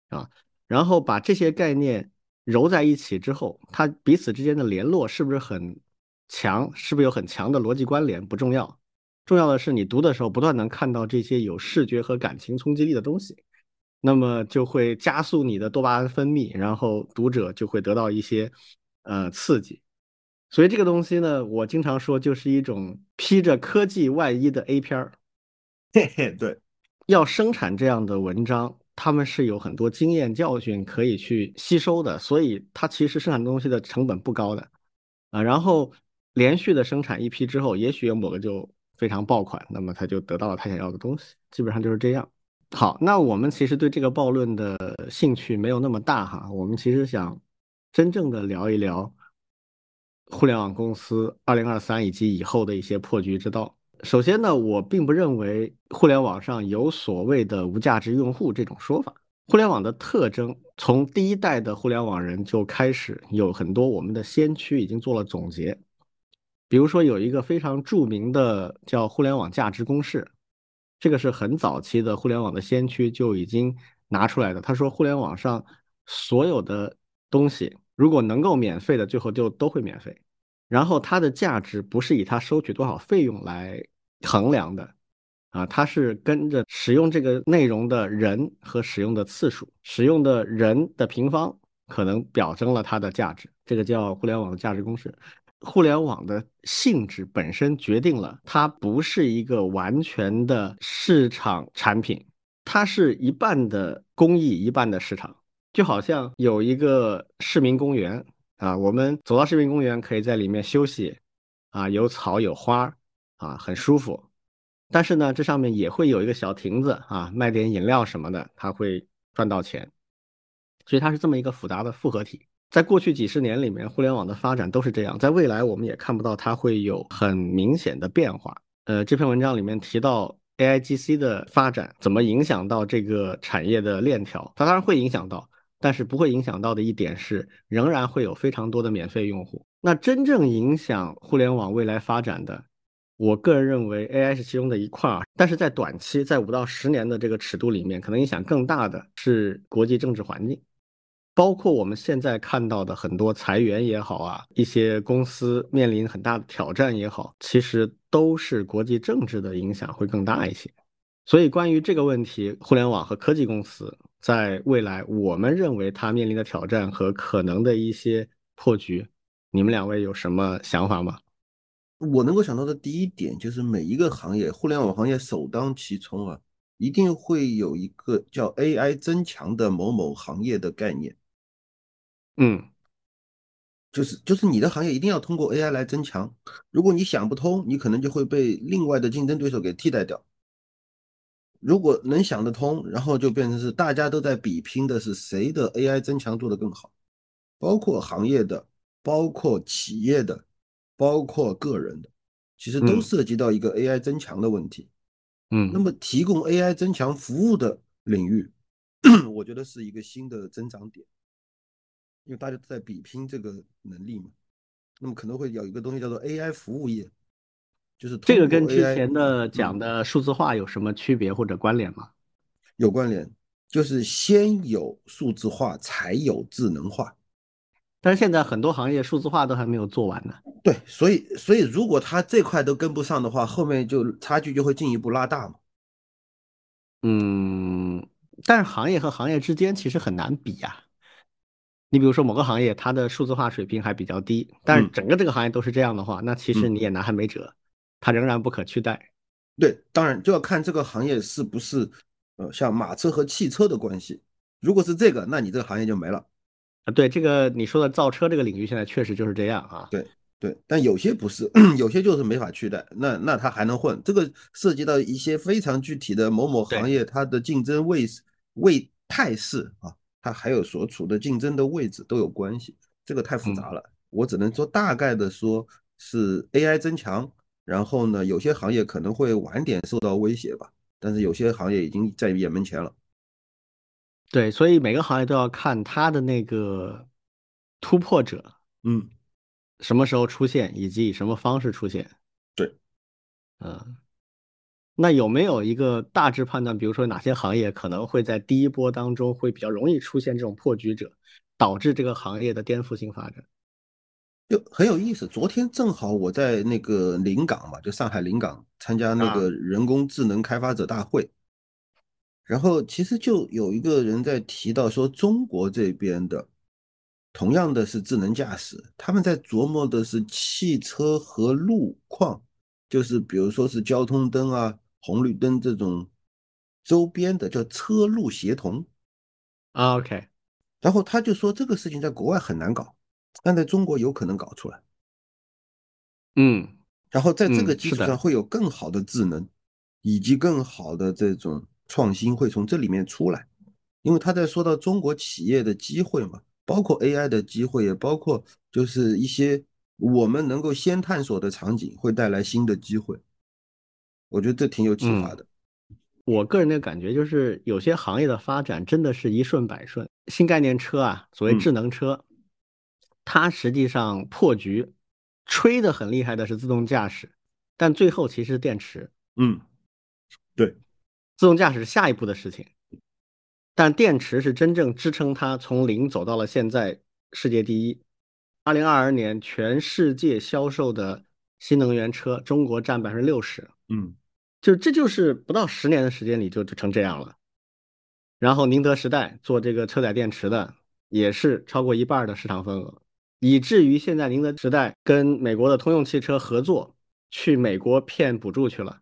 啊，然后把这些概念揉在一起之后，它彼此之间的联络是不是很？强是不是有很强的逻辑关联不重要，重要的是你读的时候不断能看到这些有视觉和感情冲击力的东西，那么就会加速你的多巴胺分泌，然后读者就会得到一些呃刺激。所以这个东西呢，我经常说就是一种披着科技外衣的 A 片儿。嘿嘿，对，要生产这样的文章，他们是有很多经验教训可以去吸收的，所以它其实生产东西的成本不高的啊。然后连续的生产一批之后，也许有某个就非常爆款，那么他就得到了他想要的东西，基本上就是这样。好，那我们其实对这个暴论的兴趣没有那么大哈，我们其实想真正的聊一聊互联网公司二零二三以及以后的一些破局之道。首先呢，我并不认为互联网上有所谓的无价值用户这种说法。互联网的特征，从第一代的互联网人就开始有很多我们的先驱已经做了总结。比如说有一个非常著名的叫互联网价值公式，这个是很早期的互联网的先驱就已经拿出来的。他说，互联网上所有的东西如果能够免费的，最后就都会免费。然后它的价值不是以它收取多少费用来衡量的，啊，它是跟着使用这个内容的人和使用的次数，使用的人的平方可能表征了它的价值。这个叫互联网的价值公式。互联网的性质本身决定了它不是一个完全的市场产品，它是一半的公益，一半的市场。就好像有一个市民公园。啊，我们走到市民公园，可以在里面休息，啊，有草有花，啊，很舒服。但是呢，这上面也会有一个小亭子，啊，卖点饮料什么的，它会赚到钱。所以它是这么一个复杂的复合体。在过去几十年里面，互联网的发展都是这样。在未来，我们也看不到它会有很明显的变化。呃，这篇文章里面提到 AIGC 的发展怎么影响到这个产业的链条，它当然会影响到。但是不会影响到的一点是，仍然会有非常多的免费用户。那真正影响互联网未来发展的，我个人认为 AI 是其中的一块儿。但是在短期，在五到十年的这个尺度里面，可能影响更大的是国际政治环境，包括我们现在看到的很多裁员也好啊，一些公司面临很大的挑战也好，其实都是国际政治的影响会更大一些。所以关于这个问题，互联网和科技公司。在未来，我们认为它面临的挑战和可能的一些破局，你们两位有什么想法吗？我能够想到的第一点就是，每一个行业，互联网行业首当其冲啊，一定会有一个叫 AI 增强的某某行业的概念。嗯，就是就是你的行业一定要通过 AI 来增强，如果你想不通，你可能就会被另外的竞争对手给替代掉。如果能想得通，然后就变成是大家都在比拼的是谁的 AI 增强做得更好，包括行业的，包括企业的，包括个人的，其实都涉及到一个 AI 增强的问题。嗯，那么提供 AI 增强服务的领域，(clears throat) 我觉得是一个新的增长点，因为大家都在比拼这个能力嘛。那么可能会有一个东西叫做 AI 服务业。就是这个跟之前的讲的数字化有什么区别或者关联吗？有关联，就是先有数字化才有智能化，但是现在很多行业数字化都还没有做完呢。对，所以所以如果他这块都跟不上的话，后面就差距就会进一步拉大嘛。嗯，但是行业和行业之间其实很难比呀。你比如说某个行业它的数字化水平还比较低，但是整个这个行业都是这样的话，那其实你也拿它没辙。它仍然不可取代，对，当然就要看这个行业是不是，呃，像马车和汽车的关系。如果是这个，那你这个行业就没了。啊，对，这个你说的造车这个领域现在确实就是这样啊。对对，但有些不是，有些就是没法取代。那那它还能混，这个涉及到一些非常具体的某某行业它的竞争位位态势啊，它还有所处的竞争的位置都有关系。这个太复杂了，我只能说大概的说是 AI 增强。然后呢，有些行业可能会晚点受到威胁吧，但是有些行业已经在眼门前了。对，所以每个行业都要看它的那个突破者，嗯，什么时候出现，以及以什么方式出现。对，嗯，那有没有一个大致判断？比如说哪些行业可能会在第一波当中会比较容易出现这种破局者，导致这个行业的颠覆性发展？就很有意思。昨天正好我在那个临港嘛，就上海临港参加那个人工智能开发者大会，然后其实就有一个人在提到说，中国这边的同样的是智能驾驶，他们在琢磨的是汽车和路况，就是比如说是交通灯啊、红绿灯这种周边的叫车路协同。啊，OK，然后他就说这个事情在国外很难搞，但在中国有可能搞出来。嗯然后在这个基础上会有更好的智能，以及更好的这种创新会从这里面出来。因为他在说到中国企业的机会嘛，包括 AI 的机会，也包括就是一些我们能够先探索的场景，会带来新的机会。我觉得这挺有启发的。我个人的感觉就是，有些行业的发展真的是一顺百顺。新概念车啊，所谓嗯智能车，它实际上破局吹的很厉害的是自动驾驶，但最后其实是电池。嗯，对，自动驾驶是下一步的事情，但电池是真正支撑它从零走到了现在世界第一。二零二二年全世界销售的新能源车，中国占百分之六十。嗯就这就是不到十年的时间里就就成这样了。然后宁德时代做这个车载电池的也是超过一半的市场份额，以至于现在宁德时代跟美国的通用汽车合作，去美国骗补助去了，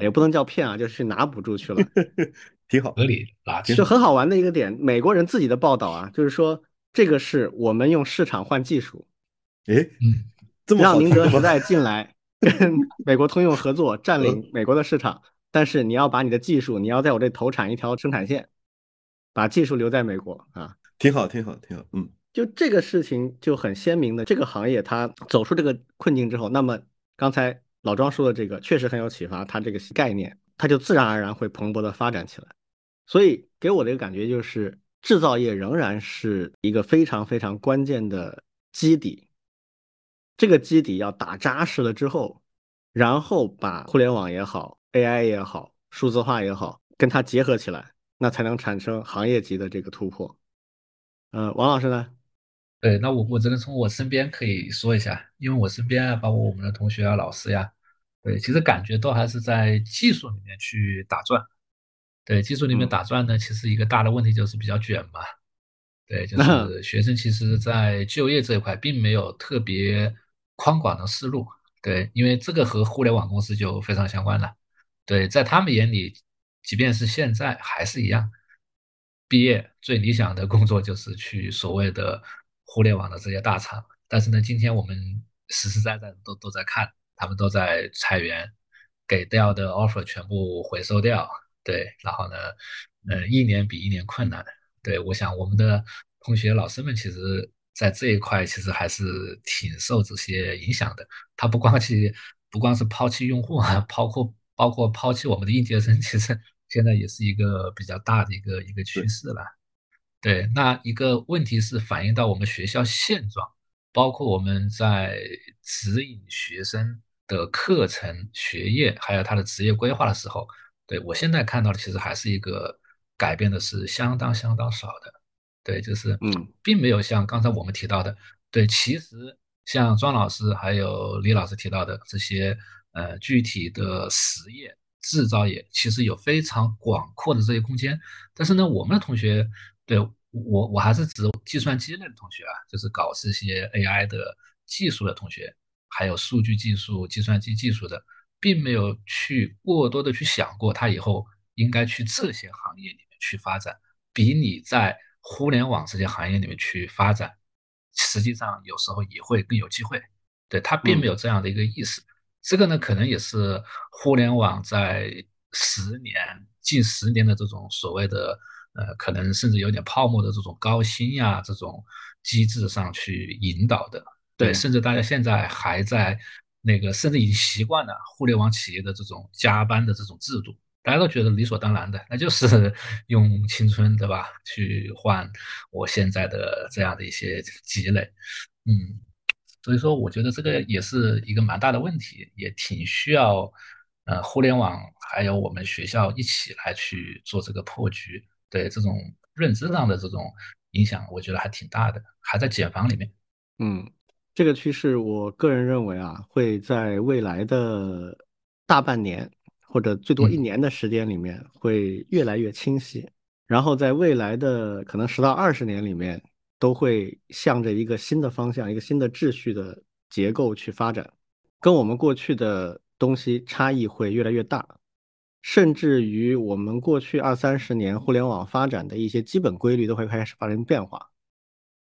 也不能叫骗啊，就是去拿补助去了。(laughs) 挺好。合理垃圾就很好玩的一个点，美国人自己的报道啊，就是说这个是我们用市场换技术，哎，嗯，这么让？宁德时代进来跟 (laughs) 美国通用合作，占领美国的市场。但是你要把你的技术，你要在我这投产一条生产线，把技术留在美国啊。挺好，挺好，挺好。嗯就这个事情就很鲜明的，这个行业它走出这个困境之后，那么刚才老庄说的这个确实很有启发，它这个概念它就自然而然会蓬勃的发展起来。所以给我的一个感觉就是，制造业仍然是一个非常非常关键的基底。这个基底要打扎实了之后，然后把互联网也好、AI 也好、数字化也好，跟它结合起来，那才能产生行业级的这个突破。呃，王老师呢？对，那我我只能从我身边可以说一下，因为我身边啊，包括我们的同学啊、老师呀，对，其实感觉都还是在技术里面去打转。对，技术里面嗯打转呢，其实一个大的问题就是比较卷嘛。对，就 (laughs) 是学生其实在就业这一块并没有特别宽广的思路。对，因为这个和互联网公司就非常相关了。对，在他们眼里，即便是现在还是一样，毕业最理想的工作就是去所谓的互联网的这些大厂。但是呢，今天我们实实在在的都都在看，他们都在裁员，给掉的 offer 全部回收掉。对，然后呢，呃，一年比一年困难。对，我想我们的同学老师们其实在这一块其实还是挺受这些影响的。它不光去，不光是抛弃用户啊，包括包括抛弃我们的应届生，其实现在也是一个比较大的一个一个趋势了。对，那一个问题是反映到我们学校现状，包括我们在指引学生的课程、学业，还有他的职业规划的时候，对我现在看到的其实还是一个改变的是相当相当少的。对，就是嗯，并没有像刚才我们提到的，对，其实像庄老师还有李老师提到的这些呃具体的实业、制造业，其实有非常广阔的这些空间。但是呢，我们的同学，对我我还是指计算机类的同学啊，就是搞这些 AI 的技术的同学，还有数据技术、计算机技术的，并没有去过多的去想过他以后应该去这些行业里面去发展，比你在互联网这些行业里面去发展，实际上有时候也会更有机会。对他并没有这样的一个意识，这个呢，可能也是互联网在十年、近十年的这种所谓的呃，可能甚至有点泡沫的这种高薪呀这种机制上去引导的。对，对甚至大家现在还在那个，甚至已经习惯了互联网企业的这种加班的这种制度，大家都觉得理所当然的，那就是 (laughs) 用青春，对吧，去换我现在的这样的一些积累，嗯，所以说我觉得这个也是一个蛮大的问题，也挺需要呃互联网还有我们学校一起来去做这个破局，对这种认知上的这种影响，我觉得还挺大的，还在茧房里面。嗯，这个趋势，我个人认为啊，会在未来的大半年或者最多一年的时间里面会越来越清晰，然后在未来的可能十到二十年里面，都会向着一个新的方向、一个新的秩序的结构去发展，跟我们过去的东西差异会越来越大，甚至于我们过去二三十年互联网发展的一些基本规律都会开始发生变化。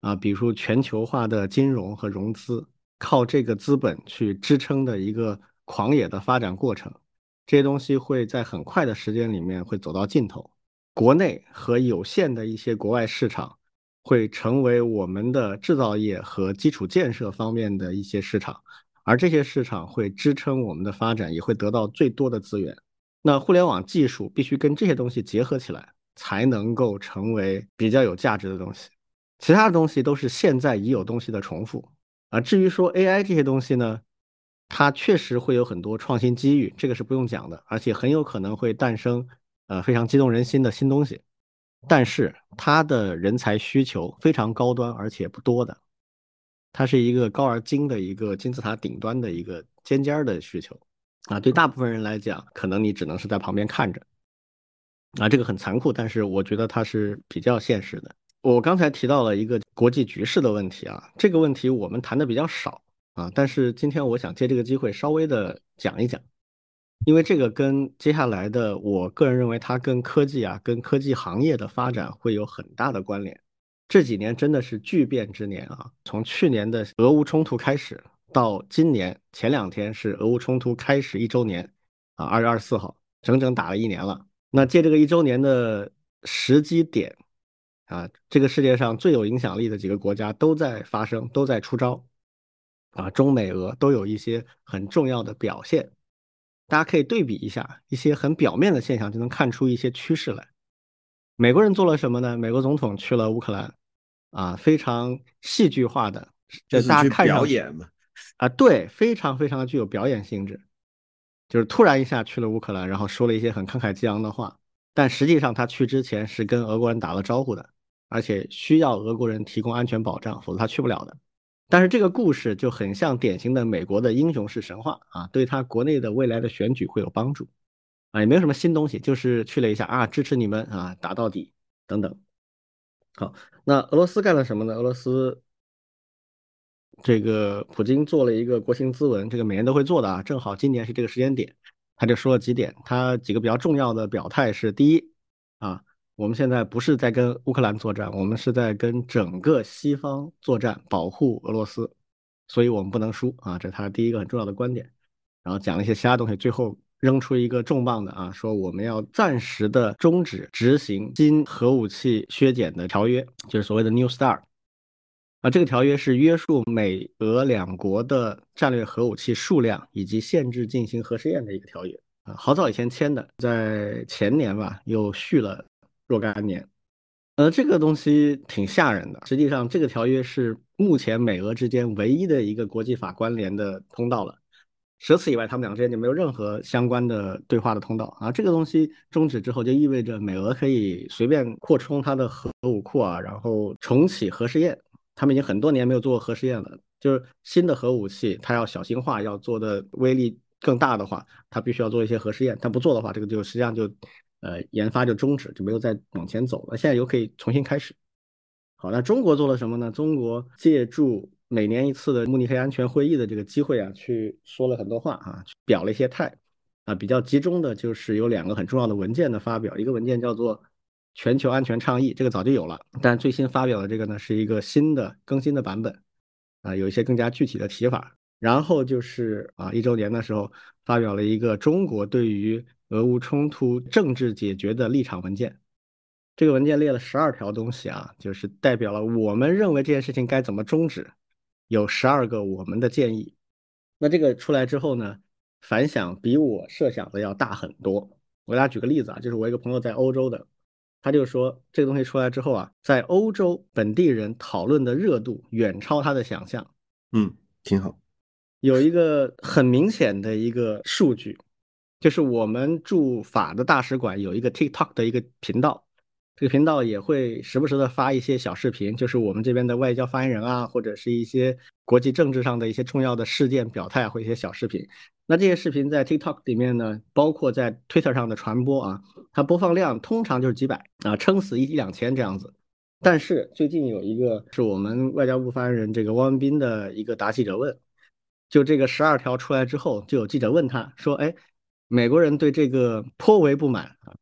啊，比如全球化的金融和融资，靠这个资本去支撑的一个狂野的发展过程，这些东西会在很快的时间里面会走到尽头。国内和有限的一些国外市场，会成为我们的制造业和基础建设方面的一些市场，而这些市场会支撑我们的发展，也会得到最多的资源。那互联网技术必须跟这些东西结合起来，才能够成为比较有价值的东西。其他的东西都是现在已有东西的重复啊。至于说 AI 这些东西呢，它确实会有很多创新机遇，这个是不用讲的，而且很有可能会诞生呃非常激动人心的新东西。但是它的人才需求非常高端，而且不多的，它是一个高而精的一个金字塔顶端的一个尖尖的需求啊。对大部分人来讲，可能你只能是在旁边看着啊，这个很残酷，但是我觉得它是比较现实的。我刚才提到了一个国际局势的问题啊，这个问题我们谈的比较少啊，但是今天我想借这个机会稍微的讲一讲，因为这个跟接下来的我个人认为它跟科技啊、跟科技行业的发展会有很大的关联。这几年真的是巨变之年啊，从去年的俄乌冲突开始，到今年前两天是俄乌冲突开始一周年啊，二月二十四号，整整打了一年了。那借这个一周年的时机点。啊，这个世界上最有影响力的几个国家都在发生，都在出招，啊，中美俄都有一些很重要的表现，大家可以对比一下一些很表面的现象，就能看出一些趋势来。美国人做了什么呢？美国总统去了乌克兰，啊，非常戏剧化的，就大家看表演嘛，啊，对，非常非常的具有表演性质，就是突然一下去了乌克兰，然后说了一些很慷慨激昂的话，但实际上他去之前是跟俄国人打了招呼的。而且需要俄国人提供安全保障，否则他去不了的。但是这个故事就很像典型的美国的英雄式神话啊，对他国内的未来的选举会有帮助啊，也没有什么新东西，就是去了一下啊，支持你们啊，打到底等等。好，那俄罗斯干了什么呢？俄罗斯这个普京做了一个国情咨文，这个每年都会做的啊，正好今年是这个时间点，他就说了几点，他几个比较重要的表态是：第一。我们现在不是在跟乌克兰作战，我们是在跟整个西方作战，保护俄罗斯，所以我们不能输啊！这是他的第一个很重要的观点。然后讲了一些其他东西，最后扔出一个重磅的啊，说我们要暂时的终止执行新核武器削减的条约，就是所谓的 New START 啊。这个条约是约束美俄两国的战略核武器数量以及限制进行核试验的一个条约啊。好早以前签的，在前年吧，又续了。若干年，呃，这个东西挺吓人的。实际上，这个条约是目前美俄之间唯一的一个国际法关联的通道了。除此以外，他们俩之间就没有任何相关的对话的通道啊。这个东西终止之后，就意味着美俄可以随便扩充它的核武库啊，然后重启核试验。他们已经很多年没有做过核试验了。就是新的核武器，它要小型化，要做的威力更大的话，它必须要做一些核试验。它不做的话，这个就实际上就。呃，研发就终止，就没有再往前走了。现在又可以重新开始。好，那中国做了什么呢？中国借助每年一次的慕尼黑安全会议的这个机会啊，去说了很多话啊，去表了一些态啊。比较集中的就是有两个很重要的文件的发表，一个文件叫做《全球安全倡议》，这个早就有了，但最新发表的这个呢是一个新的更新的版本啊，有一些更加具体的提法。然后就是啊，一周年的时候发表了一个中国对于俄乌冲突政治解决的立场文件，这个文件列了十二条东西啊，就是代表了我们认为这件事情该怎么终止，有十二个我们的建议。那这个出来之后呢，反响比我设想的要大很多。我给大家举个例子啊，就是我一个朋友在欧洲的，他就说这个东西出来之后啊，在欧洲本地人讨论的热度远超他的想象。嗯，挺好。有一个很明显的一个数据。就是我们驻法的大使馆有一个 TikTok 的一个频道，这个频道也会时不时的发一些小视频，就是我们这边的外交发言人啊，或者是一些国际政治上的一些重要的事件表态，或一些小视频。那这些视频在 TikTok 里面呢，包括在 Twitter 上的传播啊，它播放量通常就是几百啊，撑死一一两千这样子。但是最近有一个是我们外交部发言人这个汪文斌的一个答记者问，就这个十二条出来之后，就有记者问他说：“哎，美国人对这个颇为不满啊。”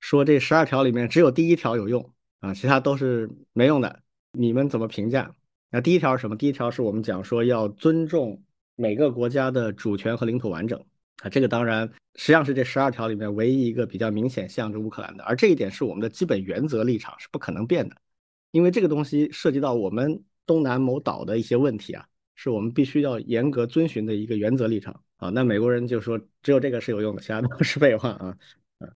说这十二条里面只有第一条有用啊，其他都是没用的。你们怎么评价？那第一条是什么？第一条是我们讲说要尊重每个国家的主权和领土完整啊，这个当然实际上是这十二条里面唯一一个比较明显向着乌克兰的，而这一点是我们的基本原则立场，是不可能变的，因为这个东西涉及到我们东南某岛的一些问题啊，是我们必须要严格遵循的一个原则立场啊。那美国人就说只有这个是有用的，其他都是废话啊。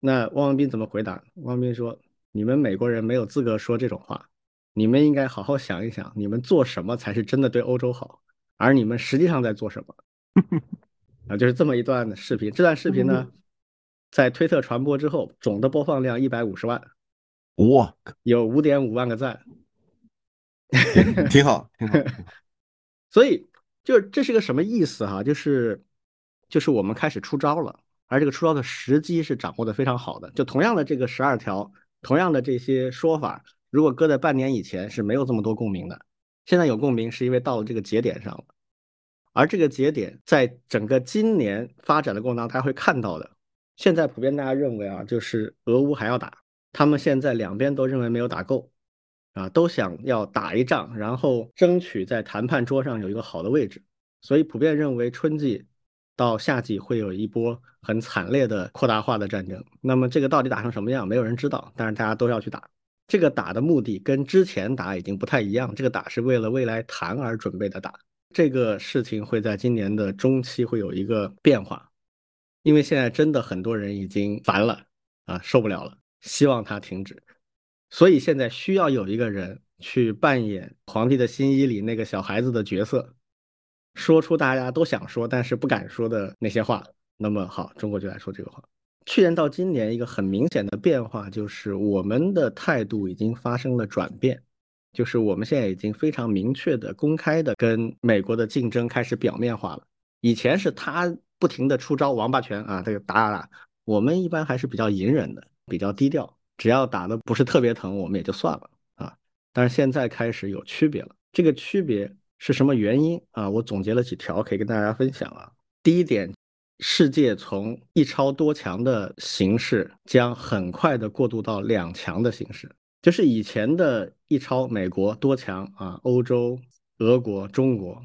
那汪文斌怎么回答？汪文斌说：“你们美国人没有资格说这种话，你们应该好好想一想，你们做什么才是真的对欧洲好，而你们实际上在做什么？(laughs) ”啊，就是这么一段视频。这段视频呢，在推特传播之后，总的播放量一百五十万，哇，有五点五万个赞，挺好，挺好。所以，就这是个什么意思哈？就是，就是我们开始出招了。而这个出招的时机是掌握的非常好的。就同样的这个十二条，同样的这些说法，如果搁在半年以前是没有这么多共鸣的。现在有共鸣，是因为到了这个节点上了。而这个节点在整个今年发展的过程当中，大家会看到的。现在普遍大家认为啊，就是俄乌还要打，他们现在两边都认为没有打够，啊，都想要打一仗，然后争取在谈判桌上有一个好的位置。所以普遍认为春季。到夏季会有一波很惨烈的扩大化的战争，那么这个到底打成什么样，没有人知道。但是大家都要去打，这个打的目的跟之前打已经不太一样。这个打是为了未来谈而准备的打，这个事情会在今年的中期会有一个变化，因为现在真的很多人已经烦了啊，受不了了，希望它停止。所以现在需要有一个人去扮演皇帝的新衣里那个小孩子的角色。说出大家都想说但是不敢说的那些话，那么好，中国就来说这个话。去年到今年，一个很明显的变化就是我们的态度已经发生了转变，就是我们现在已经非常明确的、公开的跟美国的竞争开始表面化了。以前是他不停的出招王八拳啊，这个打打打，我们一般还是比较隐忍的，比较低调，只要打的不是特别疼，我们也就算了啊。但是现在开始有区别了，这个区别。是什么原因啊？我总结了几条可以跟大家分享啊。第一点，世界从一超多强的形式将很快的过渡到两强的形式，就是以前的一超美国多强啊，欧洲、俄国、中国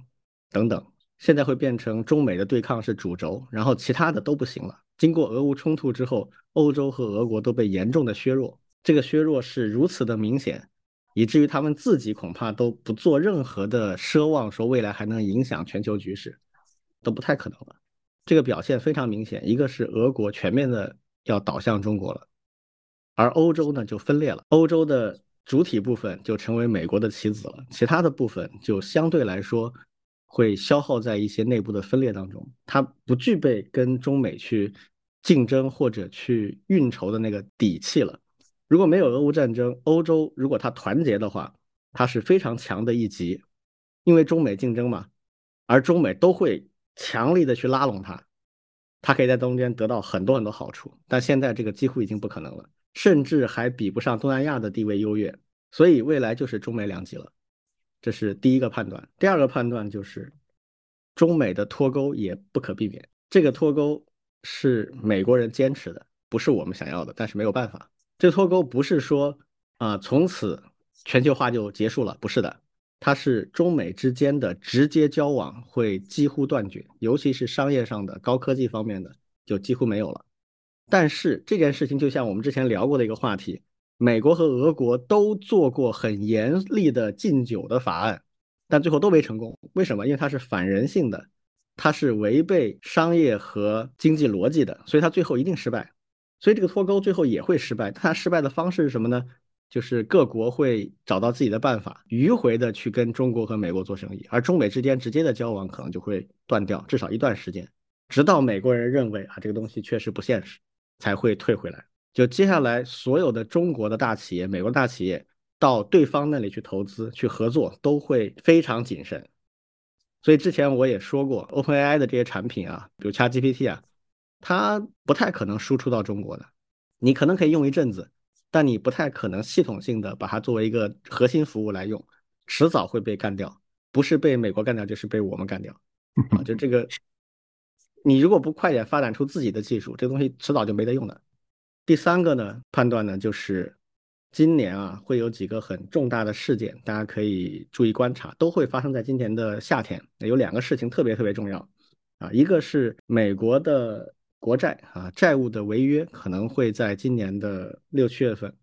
等等，现在会变成中美的对抗是主轴，然后其他的都不行了。经过俄乌冲突之后，欧洲和俄国都被严重的削弱，这个削弱是如此的明显。以至于他们自己恐怕都不做任何的奢望，说未来还能影响全球局势，都不太可能了。这个表现非常明显，一个是俄国全面的要倒向中国了，而欧洲呢就分裂了，欧洲的主体部分就成为美国的棋子了，其他的部分就相对来说会消耗在一些内部的分裂当中，它不具备跟中美去竞争或者去运筹的那个底气了。如果没有俄乌战争，欧洲如果它团结的话，它是非常强的一极，因为中美竞争嘛，而中美都会强力的去拉拢它，它可以在中间得到很多很多好处。但现在这个几乎已经不可能了，甚至还比不上东南亚的地位优越，所以未来就是中美两极了。这是第一个判断。第二个判断就是中美的脱钩也不可避免，这个脱钩是美国人坚持的，不是我们想要的，但是没有办法。这脱钩不是说啊，从此全球化就结束了，不是的，它是中美之间的直接交往会几乎断绝，尤其是商业上的高科技方面的就几乎没有了。但是这件事情就像我们之前聊过的一个话题，美国和俄国都做过很严厉的禁酒的法案，但最后都没成功。为什么？因为它是反人性的，它是违背商业和经济逻辑的，所以它最后一定失败。所以这个脱钩最后也会失败，它失败的方式是什么呢？就是各国会找到自己的办法，迂回的去跟中国和美国做生意，而中美之间直接的交往可能就会断掉，至少一段时间，直到美国人认为啊这个东西确实不现实，才会退回来。就接下来所有的中国的大企业、美国大企业到对方那里去投资、去合作，都会非常谨慎。所以之前我也说过，OpenAI 的这些产品啊，比如 ChatGPT 啊，它不太可能输出到中国的。你可能可以用一阵子，但你不太可能系统性的把它作为一个核心服务来用，迟早会被干掉，不是被美国干掉，就是被我们干掉。(laughs) 啊，就这个，你如果不快点发展出自己的技术，这东西迟早就没得用的。第三个呢，判断呢，就是今年啊会有几个很重大的事件，大家可以注意观察，都会发生在今年的夏天。有两个事情特别特别重要啊，一个是美国的国债啊债务的违约可能会在今年的六七月份。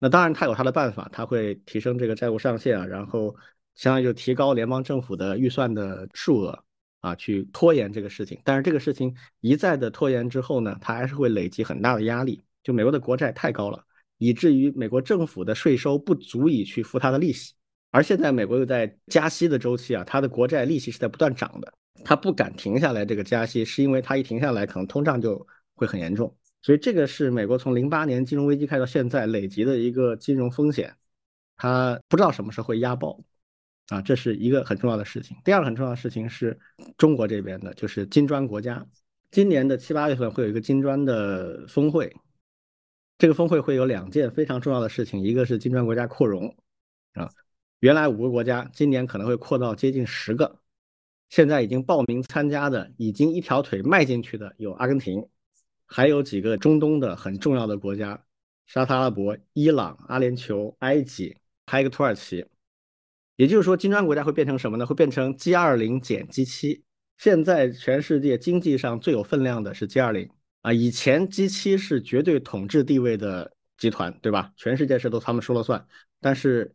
那当然，他有他的办法，他会提升这个债务上限啊，然后相当于就提高联邦政府的预算的数额。啊，去拖延这个事情，但是这个事情一再的拖延之后呢，它还是会累积很大的压力。就美国的国债太高了，以至于美国政府的税收不足以去付它的利息。而现在美国又在加息的周期啊，它的国债利息是在不断涨的，它不敢停下来这个加息，是因为它一停下来，可能通胀就会很严重。所以这个是美国从零八年金融危机开到现在累积的一个金融风险，它不知道什么时候会压爆。啊，这是一个很重要的事情。第二个很重要的事情是中国这边的，就是金砖国家。今年的七八月份会有一个金砖的峰会，这个峰会会有两件非常重要的事情，一个是金砖国家扩容啊，原来五个国家，今年可能会扩到接近十个。现在已经报名参加的，已经一条腿迈进去的有阿根廷，还有几个中东的很重要的国家，沙特阿拉伯、伊朗、阿联酋、埃及，还有一个土耳其。也就是说，金砖国家会变成什么呢？会变成 G 二零减 G 七。现在全世界经济上最有分量的是 G 二零啊，以前 G 七是绝对统治地位的集团，对吧？全世界事都他们说了算。但是，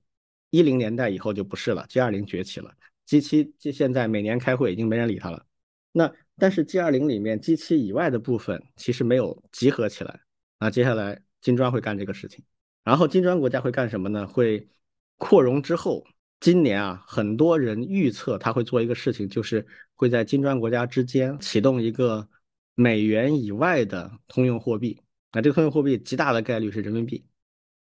一零年代以后就不是了，G 二零崛起了，G 七现在每年开会已经没人理他了。那但是 G 二零里面 G 七以外的部分其实没有集合起来啊。接下来金砖会干这个事情，然后金砖国家会干什么呢？会扩容之后。今年啊，很多人预测他会做一个事情，就是会在金砖国家之间启动一个美元以外的通用货币。那这个通用货币极大的概率是人民币。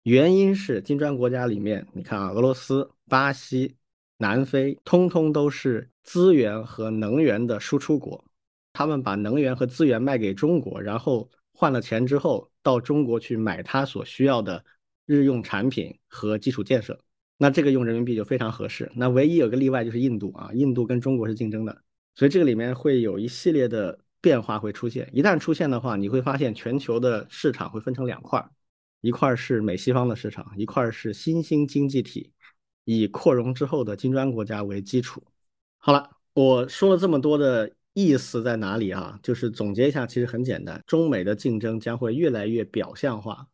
原因是金砖国家里面，你看啊，俄罗斯、巴西、南非，通通都是资源和能源的输出国。他们把能源和资源卖给中国，然后换了钱之后，到中国去买他所需要的日用产品和基础建设。那这个用人民币就非常合适。那唯一有个例外就是印度啊，印度跟中国是竞争的，所以这个里面会有一系列的变化会出现。一旦出现的话，你会发现全球的市场会分成两块，一块是美西方的市场，一块是新兴经济体，以扩容之后的金砖国家为基础。好了，我说了这么多的意思在哪里啊？就是总结一下，其实很简单，中美的竞争将会越来越表象化。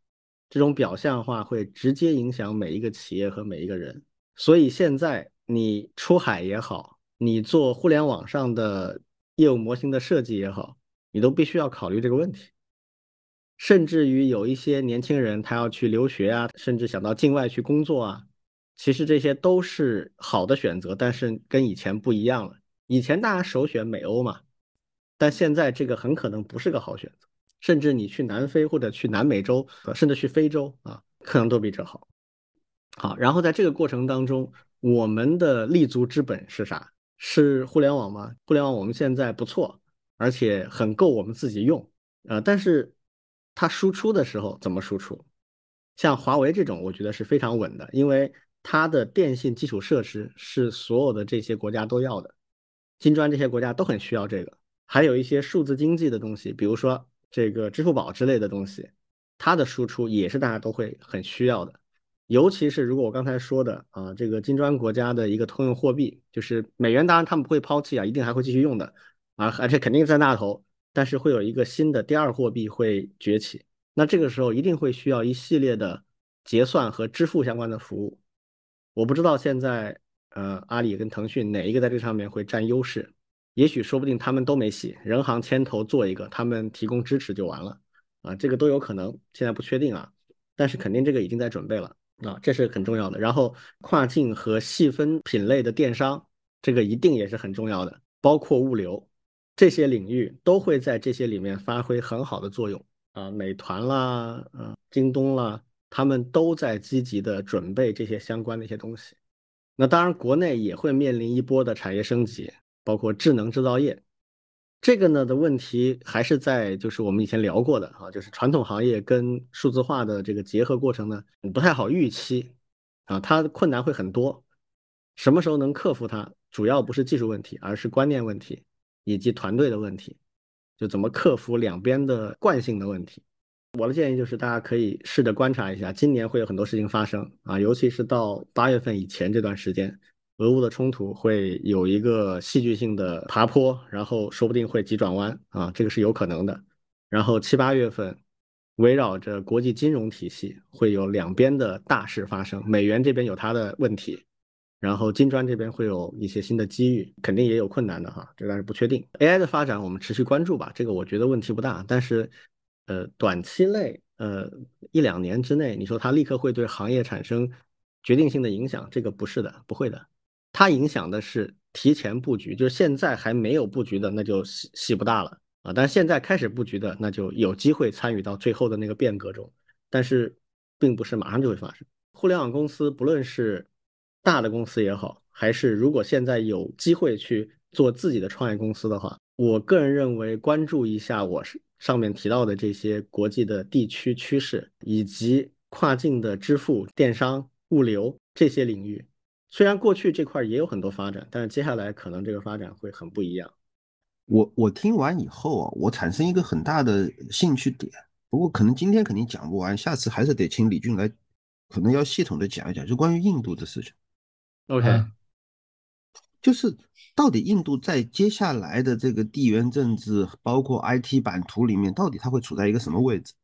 这种表象化会直接影响每一个企业和每一个人，所以现在你出海也好，你做互联网上的业务模型的设计也好，你都必须要考虑这个问题。甚至于有一些年轻人他要去留学啊，甚至想到境外去工作啊，其实这些都是好的选择，但是跟以前不一样了。以前大家首选美欧嘛，但现在这个很可能不是个好选择。甚至你去南非或者去南美洲，甚至去非洲啊，可能都比这好。好，然后在这个过程当中，我们的立足之本是啥？是互联网吗？互联网我们现在不错，而且很够我们自己用。呃，但是它输出的时候怎么输出？像华为这种，我觉得是非常稳的，因为它的电信基础设施是所有的这些国家都要的，金砖这些国家都很需要这个。还有一些数字经济的东西，比如说。这个支付宝之类的东西，它的输出也是大家都会很需要的。尤其是如果我刚才说的啊，这个金砖国家的一个通用货币，就是美元，当然他们不会抛弃啊，一定还会继续用的啊，而且肯定在那头。但是会有一个新的第二货币会崛起，那这个时候一定会需要一系列的结算和支付相关的服务。我不知道现在呃阿里跟腾讯哪一个在这上面会占优势。也许说不定他们都没戏，人行牵头做一个，他们提供支持就完了啊，这个都有可能，现在不确定啊，但是肯定这个已经在准备了啊，这是很重要的。然后跨境和细分品类的电商，这个一定也是很重要的，包括物流这些领域都会在这些里面发挥很好的作用。啊，美团啦，呃，京东啦，他们都在积极的准备这些相关的一些东西。那当然，国内也会面临一波的产业升级，包括智能制造业。这个呢的问题还是在就是我们以前聊过的啊，就是传统行业跟数字化的这个结合过程呢不太好预期啊，它的困难会很多。什么时候能克服它，主要不是技术问题，而是观念问题以及团队的问题，就怎么克服两边的惯性的问题。我的建议就是，大家可以试着观察一下，今年会有很多事情发生啊，尤其是到八月份以前这段时间，俄乌的冲突会有一个戏剧性的爬坡，然后说不定会急转弯啊，这个是有可能的。然后七八月份，围绕着国际金融体系会有两边的大事发生，美元这边有它的问题，然后金砖这边会有一些新的机遇，肯定也有困难的哈，这但是不确定。AI 的发展我们持续关注吧，这个我觉得问题不大，但是。呃，短期内，呃，一两年之内，你说它立刻会对行业产生决定性的影响？这个不是的，不会的。它影响的是提前布局，就是现在还没有布局的，那就戏戏不大了啊。但是现在开始布局的，那就有机会参与到最后的那个变革中。但是，并不是马上就会发生。互联网公司，不论是大的公司也好，还是如果现在有机会去做自己的创业公司的话，我个人认为，关注一下我是。上面提到的这些国际的地区趋势，以及跨境的支付、电商、物流这些领域，虽然过去这块也有很多发展，但是接下来可能这个发展会很不一样。我我听完以后啊，我产生一个很大的兴趣点，不过可能今天肯定讲不完，下次还是得请李俊来，可能要系统的讲一讲，就关于印度的事情。OK。就是到底印度在接下来的这个地缘政治，包括 IT 版图里面，到底它会处在一个什么位置？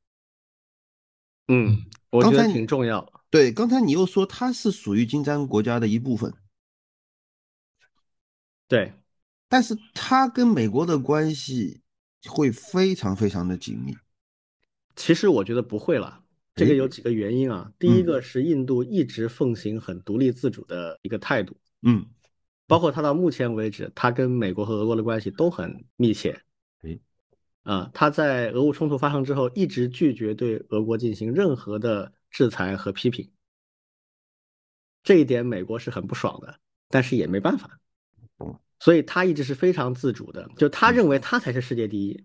嗯，我觉得挺重要。对，刚才你又说它是属于金砖国家的一部分。对，但是它跟美国的关系会非常非常的紧密。其实我觉得不会了，这个有几个原因啊。第一个是印度一直奉行很独立自主的一个态度。嗯。包括它到目前为止，它跟美国和俄国的关系都很密切。诶，啊，他在俄乌冲突发生之后，一直拒绝对俄国进行任何的制裁和批评。这一点美国是很不爽的，但是也没办法。所以他一直是非常自主的，就他认为他才是世界第一，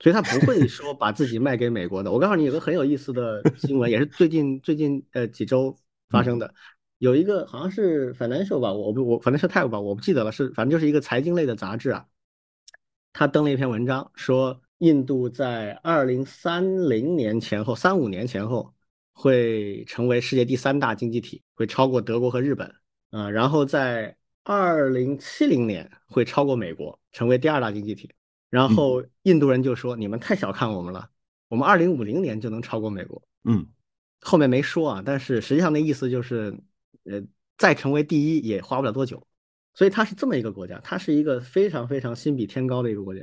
所以他不会说把自己卖给美国的。我告诉你，有个很有意思的新闻，也是最近最近呃几周发生的。有一个好像是 Financial 吧，我不我 Financial Times 吧，我不记得了，是反正就是一个财经类的杂志啊。他登了一篇文章，说印度在二零三零年前后、三五年前后会成为世界第三大经济体，会超过德国和日本啊。然后在二零七零年会超过美国，成为第二大经济体。然后印度人就说：“你们太小看我们了，我们二零五零年就能超过美国。”嗯，后面没说啊，但是实际上那意思就是。呃，再成为第一也花不了多久，所以它是这么一个国家，它是一个非常非常心比天高的一个国家，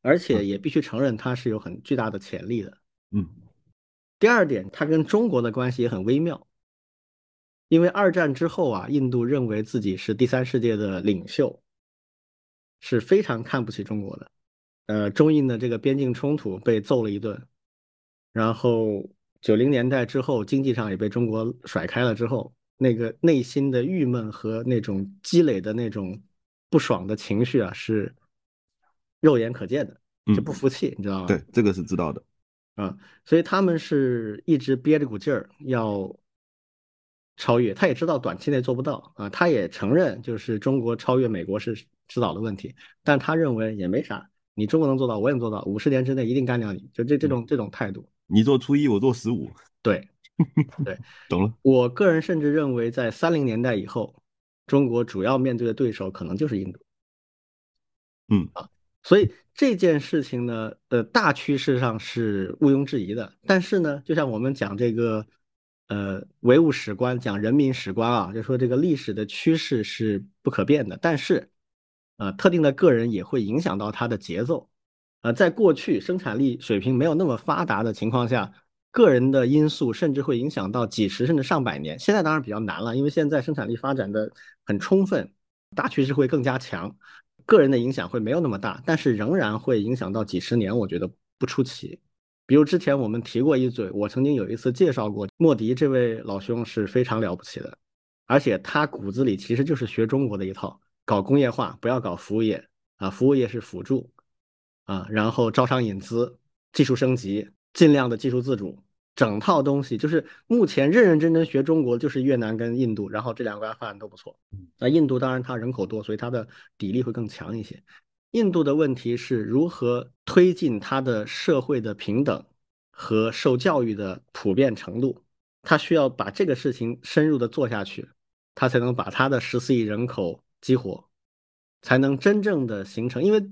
而且也必须承认它是有很巨大的潜力的。嗯，第二点，它跟中国的关系也很微妙，因为二战之后啊，印度认为自己是第三世界的领袖，是非常看不起中国的。呃，中印的这个边境冲突被揍了一顿，然后。九零年代之后，经济上也被中国甩开了之后，那个内心的郁闷和那种积累的那种不爽的情绪啊，是肉眼可见的，就不服气，你知道吗？对，这个是知道的，啊，所以他们是一直憋着股劲儿要超越，他也知道短期内做不到啊，他也承认就是中国超越美国是迟早的问题，但他认为也没啥，你中国能做到，我也能做到，五十年之内一定干掉你，就这这种这种态度。你做初一，我做十五。对，(laughs) 对，懂了。我个人甚至认为，在三零年代以后，中国主要面对的对手可能就是印度。嗯啊，所以这件事情呢，呃，大趋势上是毋庸置疑的。但是呢，就像我们讲这个，呃，唯物史观，讲人民史观啊，就说这个历史的趋势是不可变的。但是，呃，特定的个人也会影响到它的节奏。呃，在过去生产力水平没有那么发达的情况下，个人的因素甚至会影响到几十甚至上百年。现在当然比较难了，因为现在生产力发展的很充分，大趋势会更加强，个人的影响会没有那么大，但是仍然会影响到几十年，我觉得不出奇。比如之前我们提过一嘴，我曾经有一次介绍过莫迪这位老兄是非常了不起的，而且他骨子里其实就是学中国的一套，搞工业化，不要搞服务业啊，服务业是辅助啊，然后招商引资、技术升级，尽量的技术自主，整套东西就是目前认认真真学中国就是越南跟印度，然后这两个国家发展都不错。那印度当然它人口多，所以它的底力会更强一些。印度的问题是如何推进它的社会的平等和受教育的普遍程度，它需要把这个事情深入的做下去，它才能把它的十四亿人口激活，才能真正的形成。因为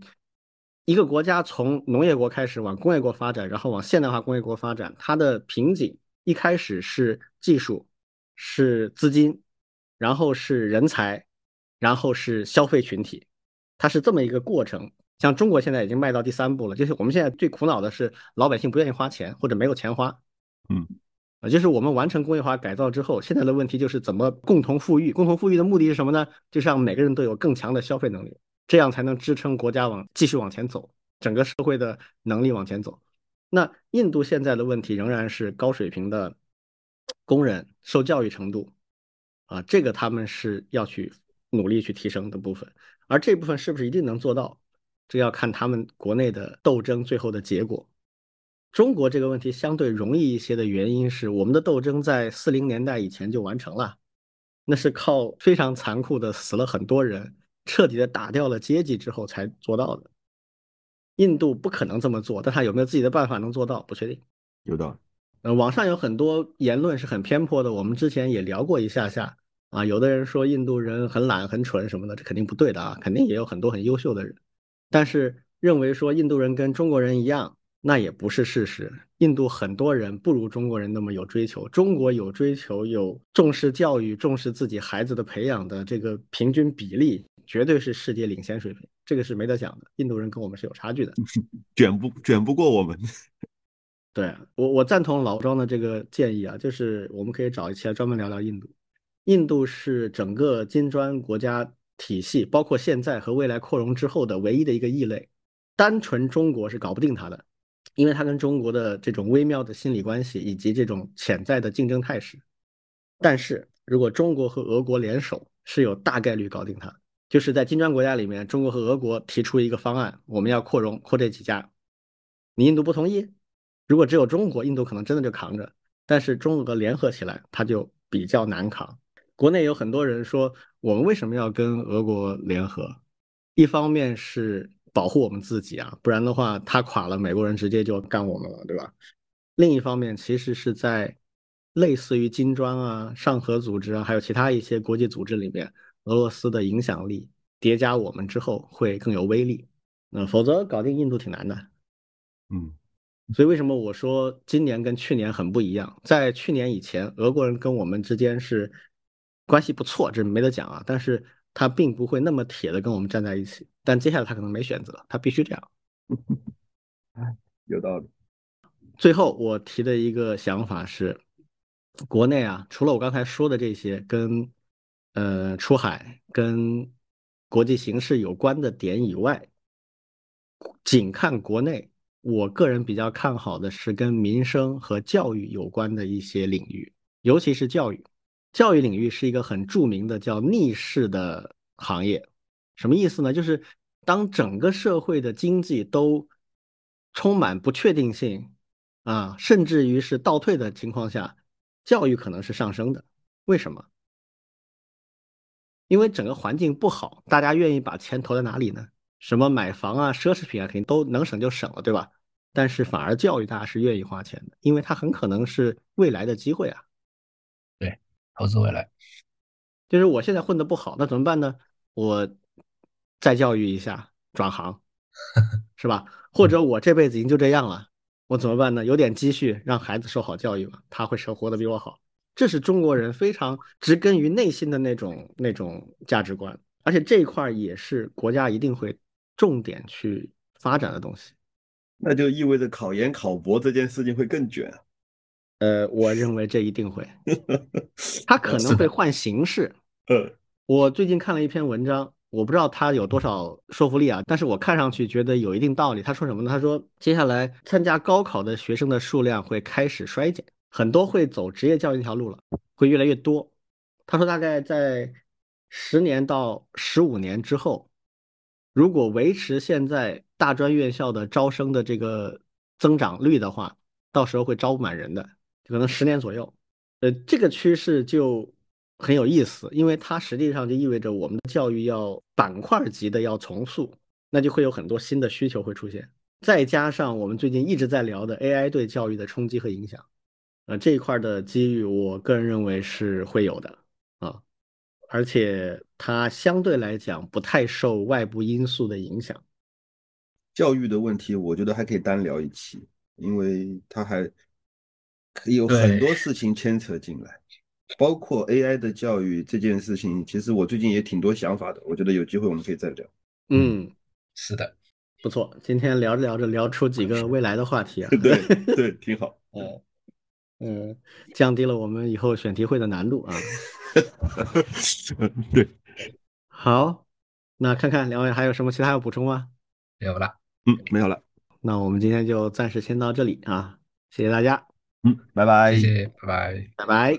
一个国家从农业国开始往工业国发展，然后往现代化工业国发展，它的瓶颈一开始是技术，是资金，然后是人才，然后是消费群体。它是这么一个过程，像中国现在已经迈到第三步了，就是我们现在最苦恼的是老百姓不愿意花钱或者没有钱花，嗯，啊，就是我们完成工业化改造之后，现在的问题就是怎么共同富裕。共同富裕的目的是什么呢？就是让每个人都有更强的消费能力，这样才能支撑国家往继续往前走，整个社会的能力往前走。那印度现在的问题仍然是高水平的工人受教育程度，啊，这个他们是要去努力去提升的部分。而这部分是不是一定能做到，这要看他们国内的斗争最后的结果。中国这个问题相对容易一些的原因是，我们的斗争在四零年代以前就完成了，那是靠非常残酷的死了很多人，彻底的打掉了阶级之后才做到的。印度不可能这么做，但他有没有自己的办法能做到，不确定。有道理。呃，网上有很多言论是很偏颇的，我们之前也聊过一下下。啊，有的人说印度人很懒、很蠢什么的，这肯定不对的啊，肯定也有很多很优秀的人。但是认为说印度人跟中国人一样，那也不是事实。印度很多人不如中国人那么有追求，中国有追求、有重视教育、重视自己孩子的培养的这个平均比例，绝对是世界领先水平，这个是没得讲的。印度人跟我们是有差距的，(laughs) 卷不卷不过我们。(laughs) 对我，我赞同老庄的这个建议啊，就是我们可以找一期来专门聊聊印度。印度是整个金砖国家体系，包括现在和未来扩容之后的唯一的一个异类。单纯中国是搞不定它的，因为它跟中国的这种微妙的心理关系以及这种潜在的竞争态势。但是如果中国和俄国联手，是有大概率搞定它。就是在金砖国家里面，中国和俄国提出一个方案，我们要扩容，扩这几家，你印度不同意？如果只有中国，印度可能真的就扛着。但是中俄联合起来，它就比较难扛。国内有很多人说，我们为什么要跟俄国联合？一方面是保护我们自己啊，不然的话，他垮了，美国人直接就干我们了，对吧？另一方面，其实是在类似于金砖啊、上合组织啊，还有其他一些国际组织里面，俄罗斯的影响力叠加我们之后会更有威力。那否则搞定印度挺难的。嗯，所以为什么我说今年跟去年很不一样？在去年以前，俄国人跟我们之间是。关系不错，这没得讲啊。但是他并不会那么铁的跟我们站在一起。但接下来他可能没选择，他必须这样。(laughs) 有道理。最后我提的一个想法是，国内啊，除了我刚才说的这些跟呃出海、跟国际形势有关的点以外，仅看国内，我个人比较看好的是跟民生和教育有关的一些领域，尤其是教育。教育领域是一个很著名的叫逆势的行业，什么意思呢？就是当整个社会的经济都充满不确定性啊，甚至于是倒退的情况下，教育可能是上升的。为什么？因为整个环境不好，大家愿意把钱投在哪里呢？什么买房啊、奢侈品啊，肯定都能省就省了，对吧？但是反而教育大家是愿意花钱的，因为它很可能是未来的机会啊。对投资未来，就是我现在混的不好，那怎么办呢？我再教育一下，转行，(laughs) 是吧？或者我这辈子已经就这样了，我怎么办呢？有点积蓄，让孩子受好教育吧，他会生活的比我好。这是中国人非常植根于内心的那种那种价值观，而且这一块也是国家一定会重点去发展的东西。那就意味着考研考博这件事情会更卷。呃，我认为这一定会，(laughs) 他可能会换形式。(laughs) 呃，我最近看了一篇文章，我不知道他有多少说服力啊，但是我看上去觉得有一定道理。他说什么呢？他说接下来参加高考的学生的数量会开始衰减，很多会走职业教育那条路了，会越来越多。他说大概在十年到十五年之后，如果维持现在大专院校的招生的这个增长率的话，到时候会招不满人的，可能十年左右。呃，这个趋势就很有意思，因为它实际上就意味着我们的教育要板块级的要重塑，那就会有很多新的需求会出现。再加上我们最近一直在聊的 AI 对教育的冲击和影响，呃，这一块的机遇，我个人认为是会有的啊，而且它相对来讲不太受外部因素的影响。教育的问题，我觉得还可以单聊一期，因为它还。可以有很多事情牵扯进来，包括 AI 的教育这件事情。其实我最近也挺多想法的，我觉得有机会我们可以再聊。嗯，是的，不错。今天聊着聊着聊出几个未来的话题啊，(laughs) 对 (laughs) 对，挺好。嗯嗯，降低了我们以后选题会的难度啊。(laughs) 对，好，那看看两位还有什么其他要补充吗？没有了。嗯，没有了。那我们今天就暂时先到这里啊，谢谢大家。嗯，拜拜，谢谢，拜拜，拜拜。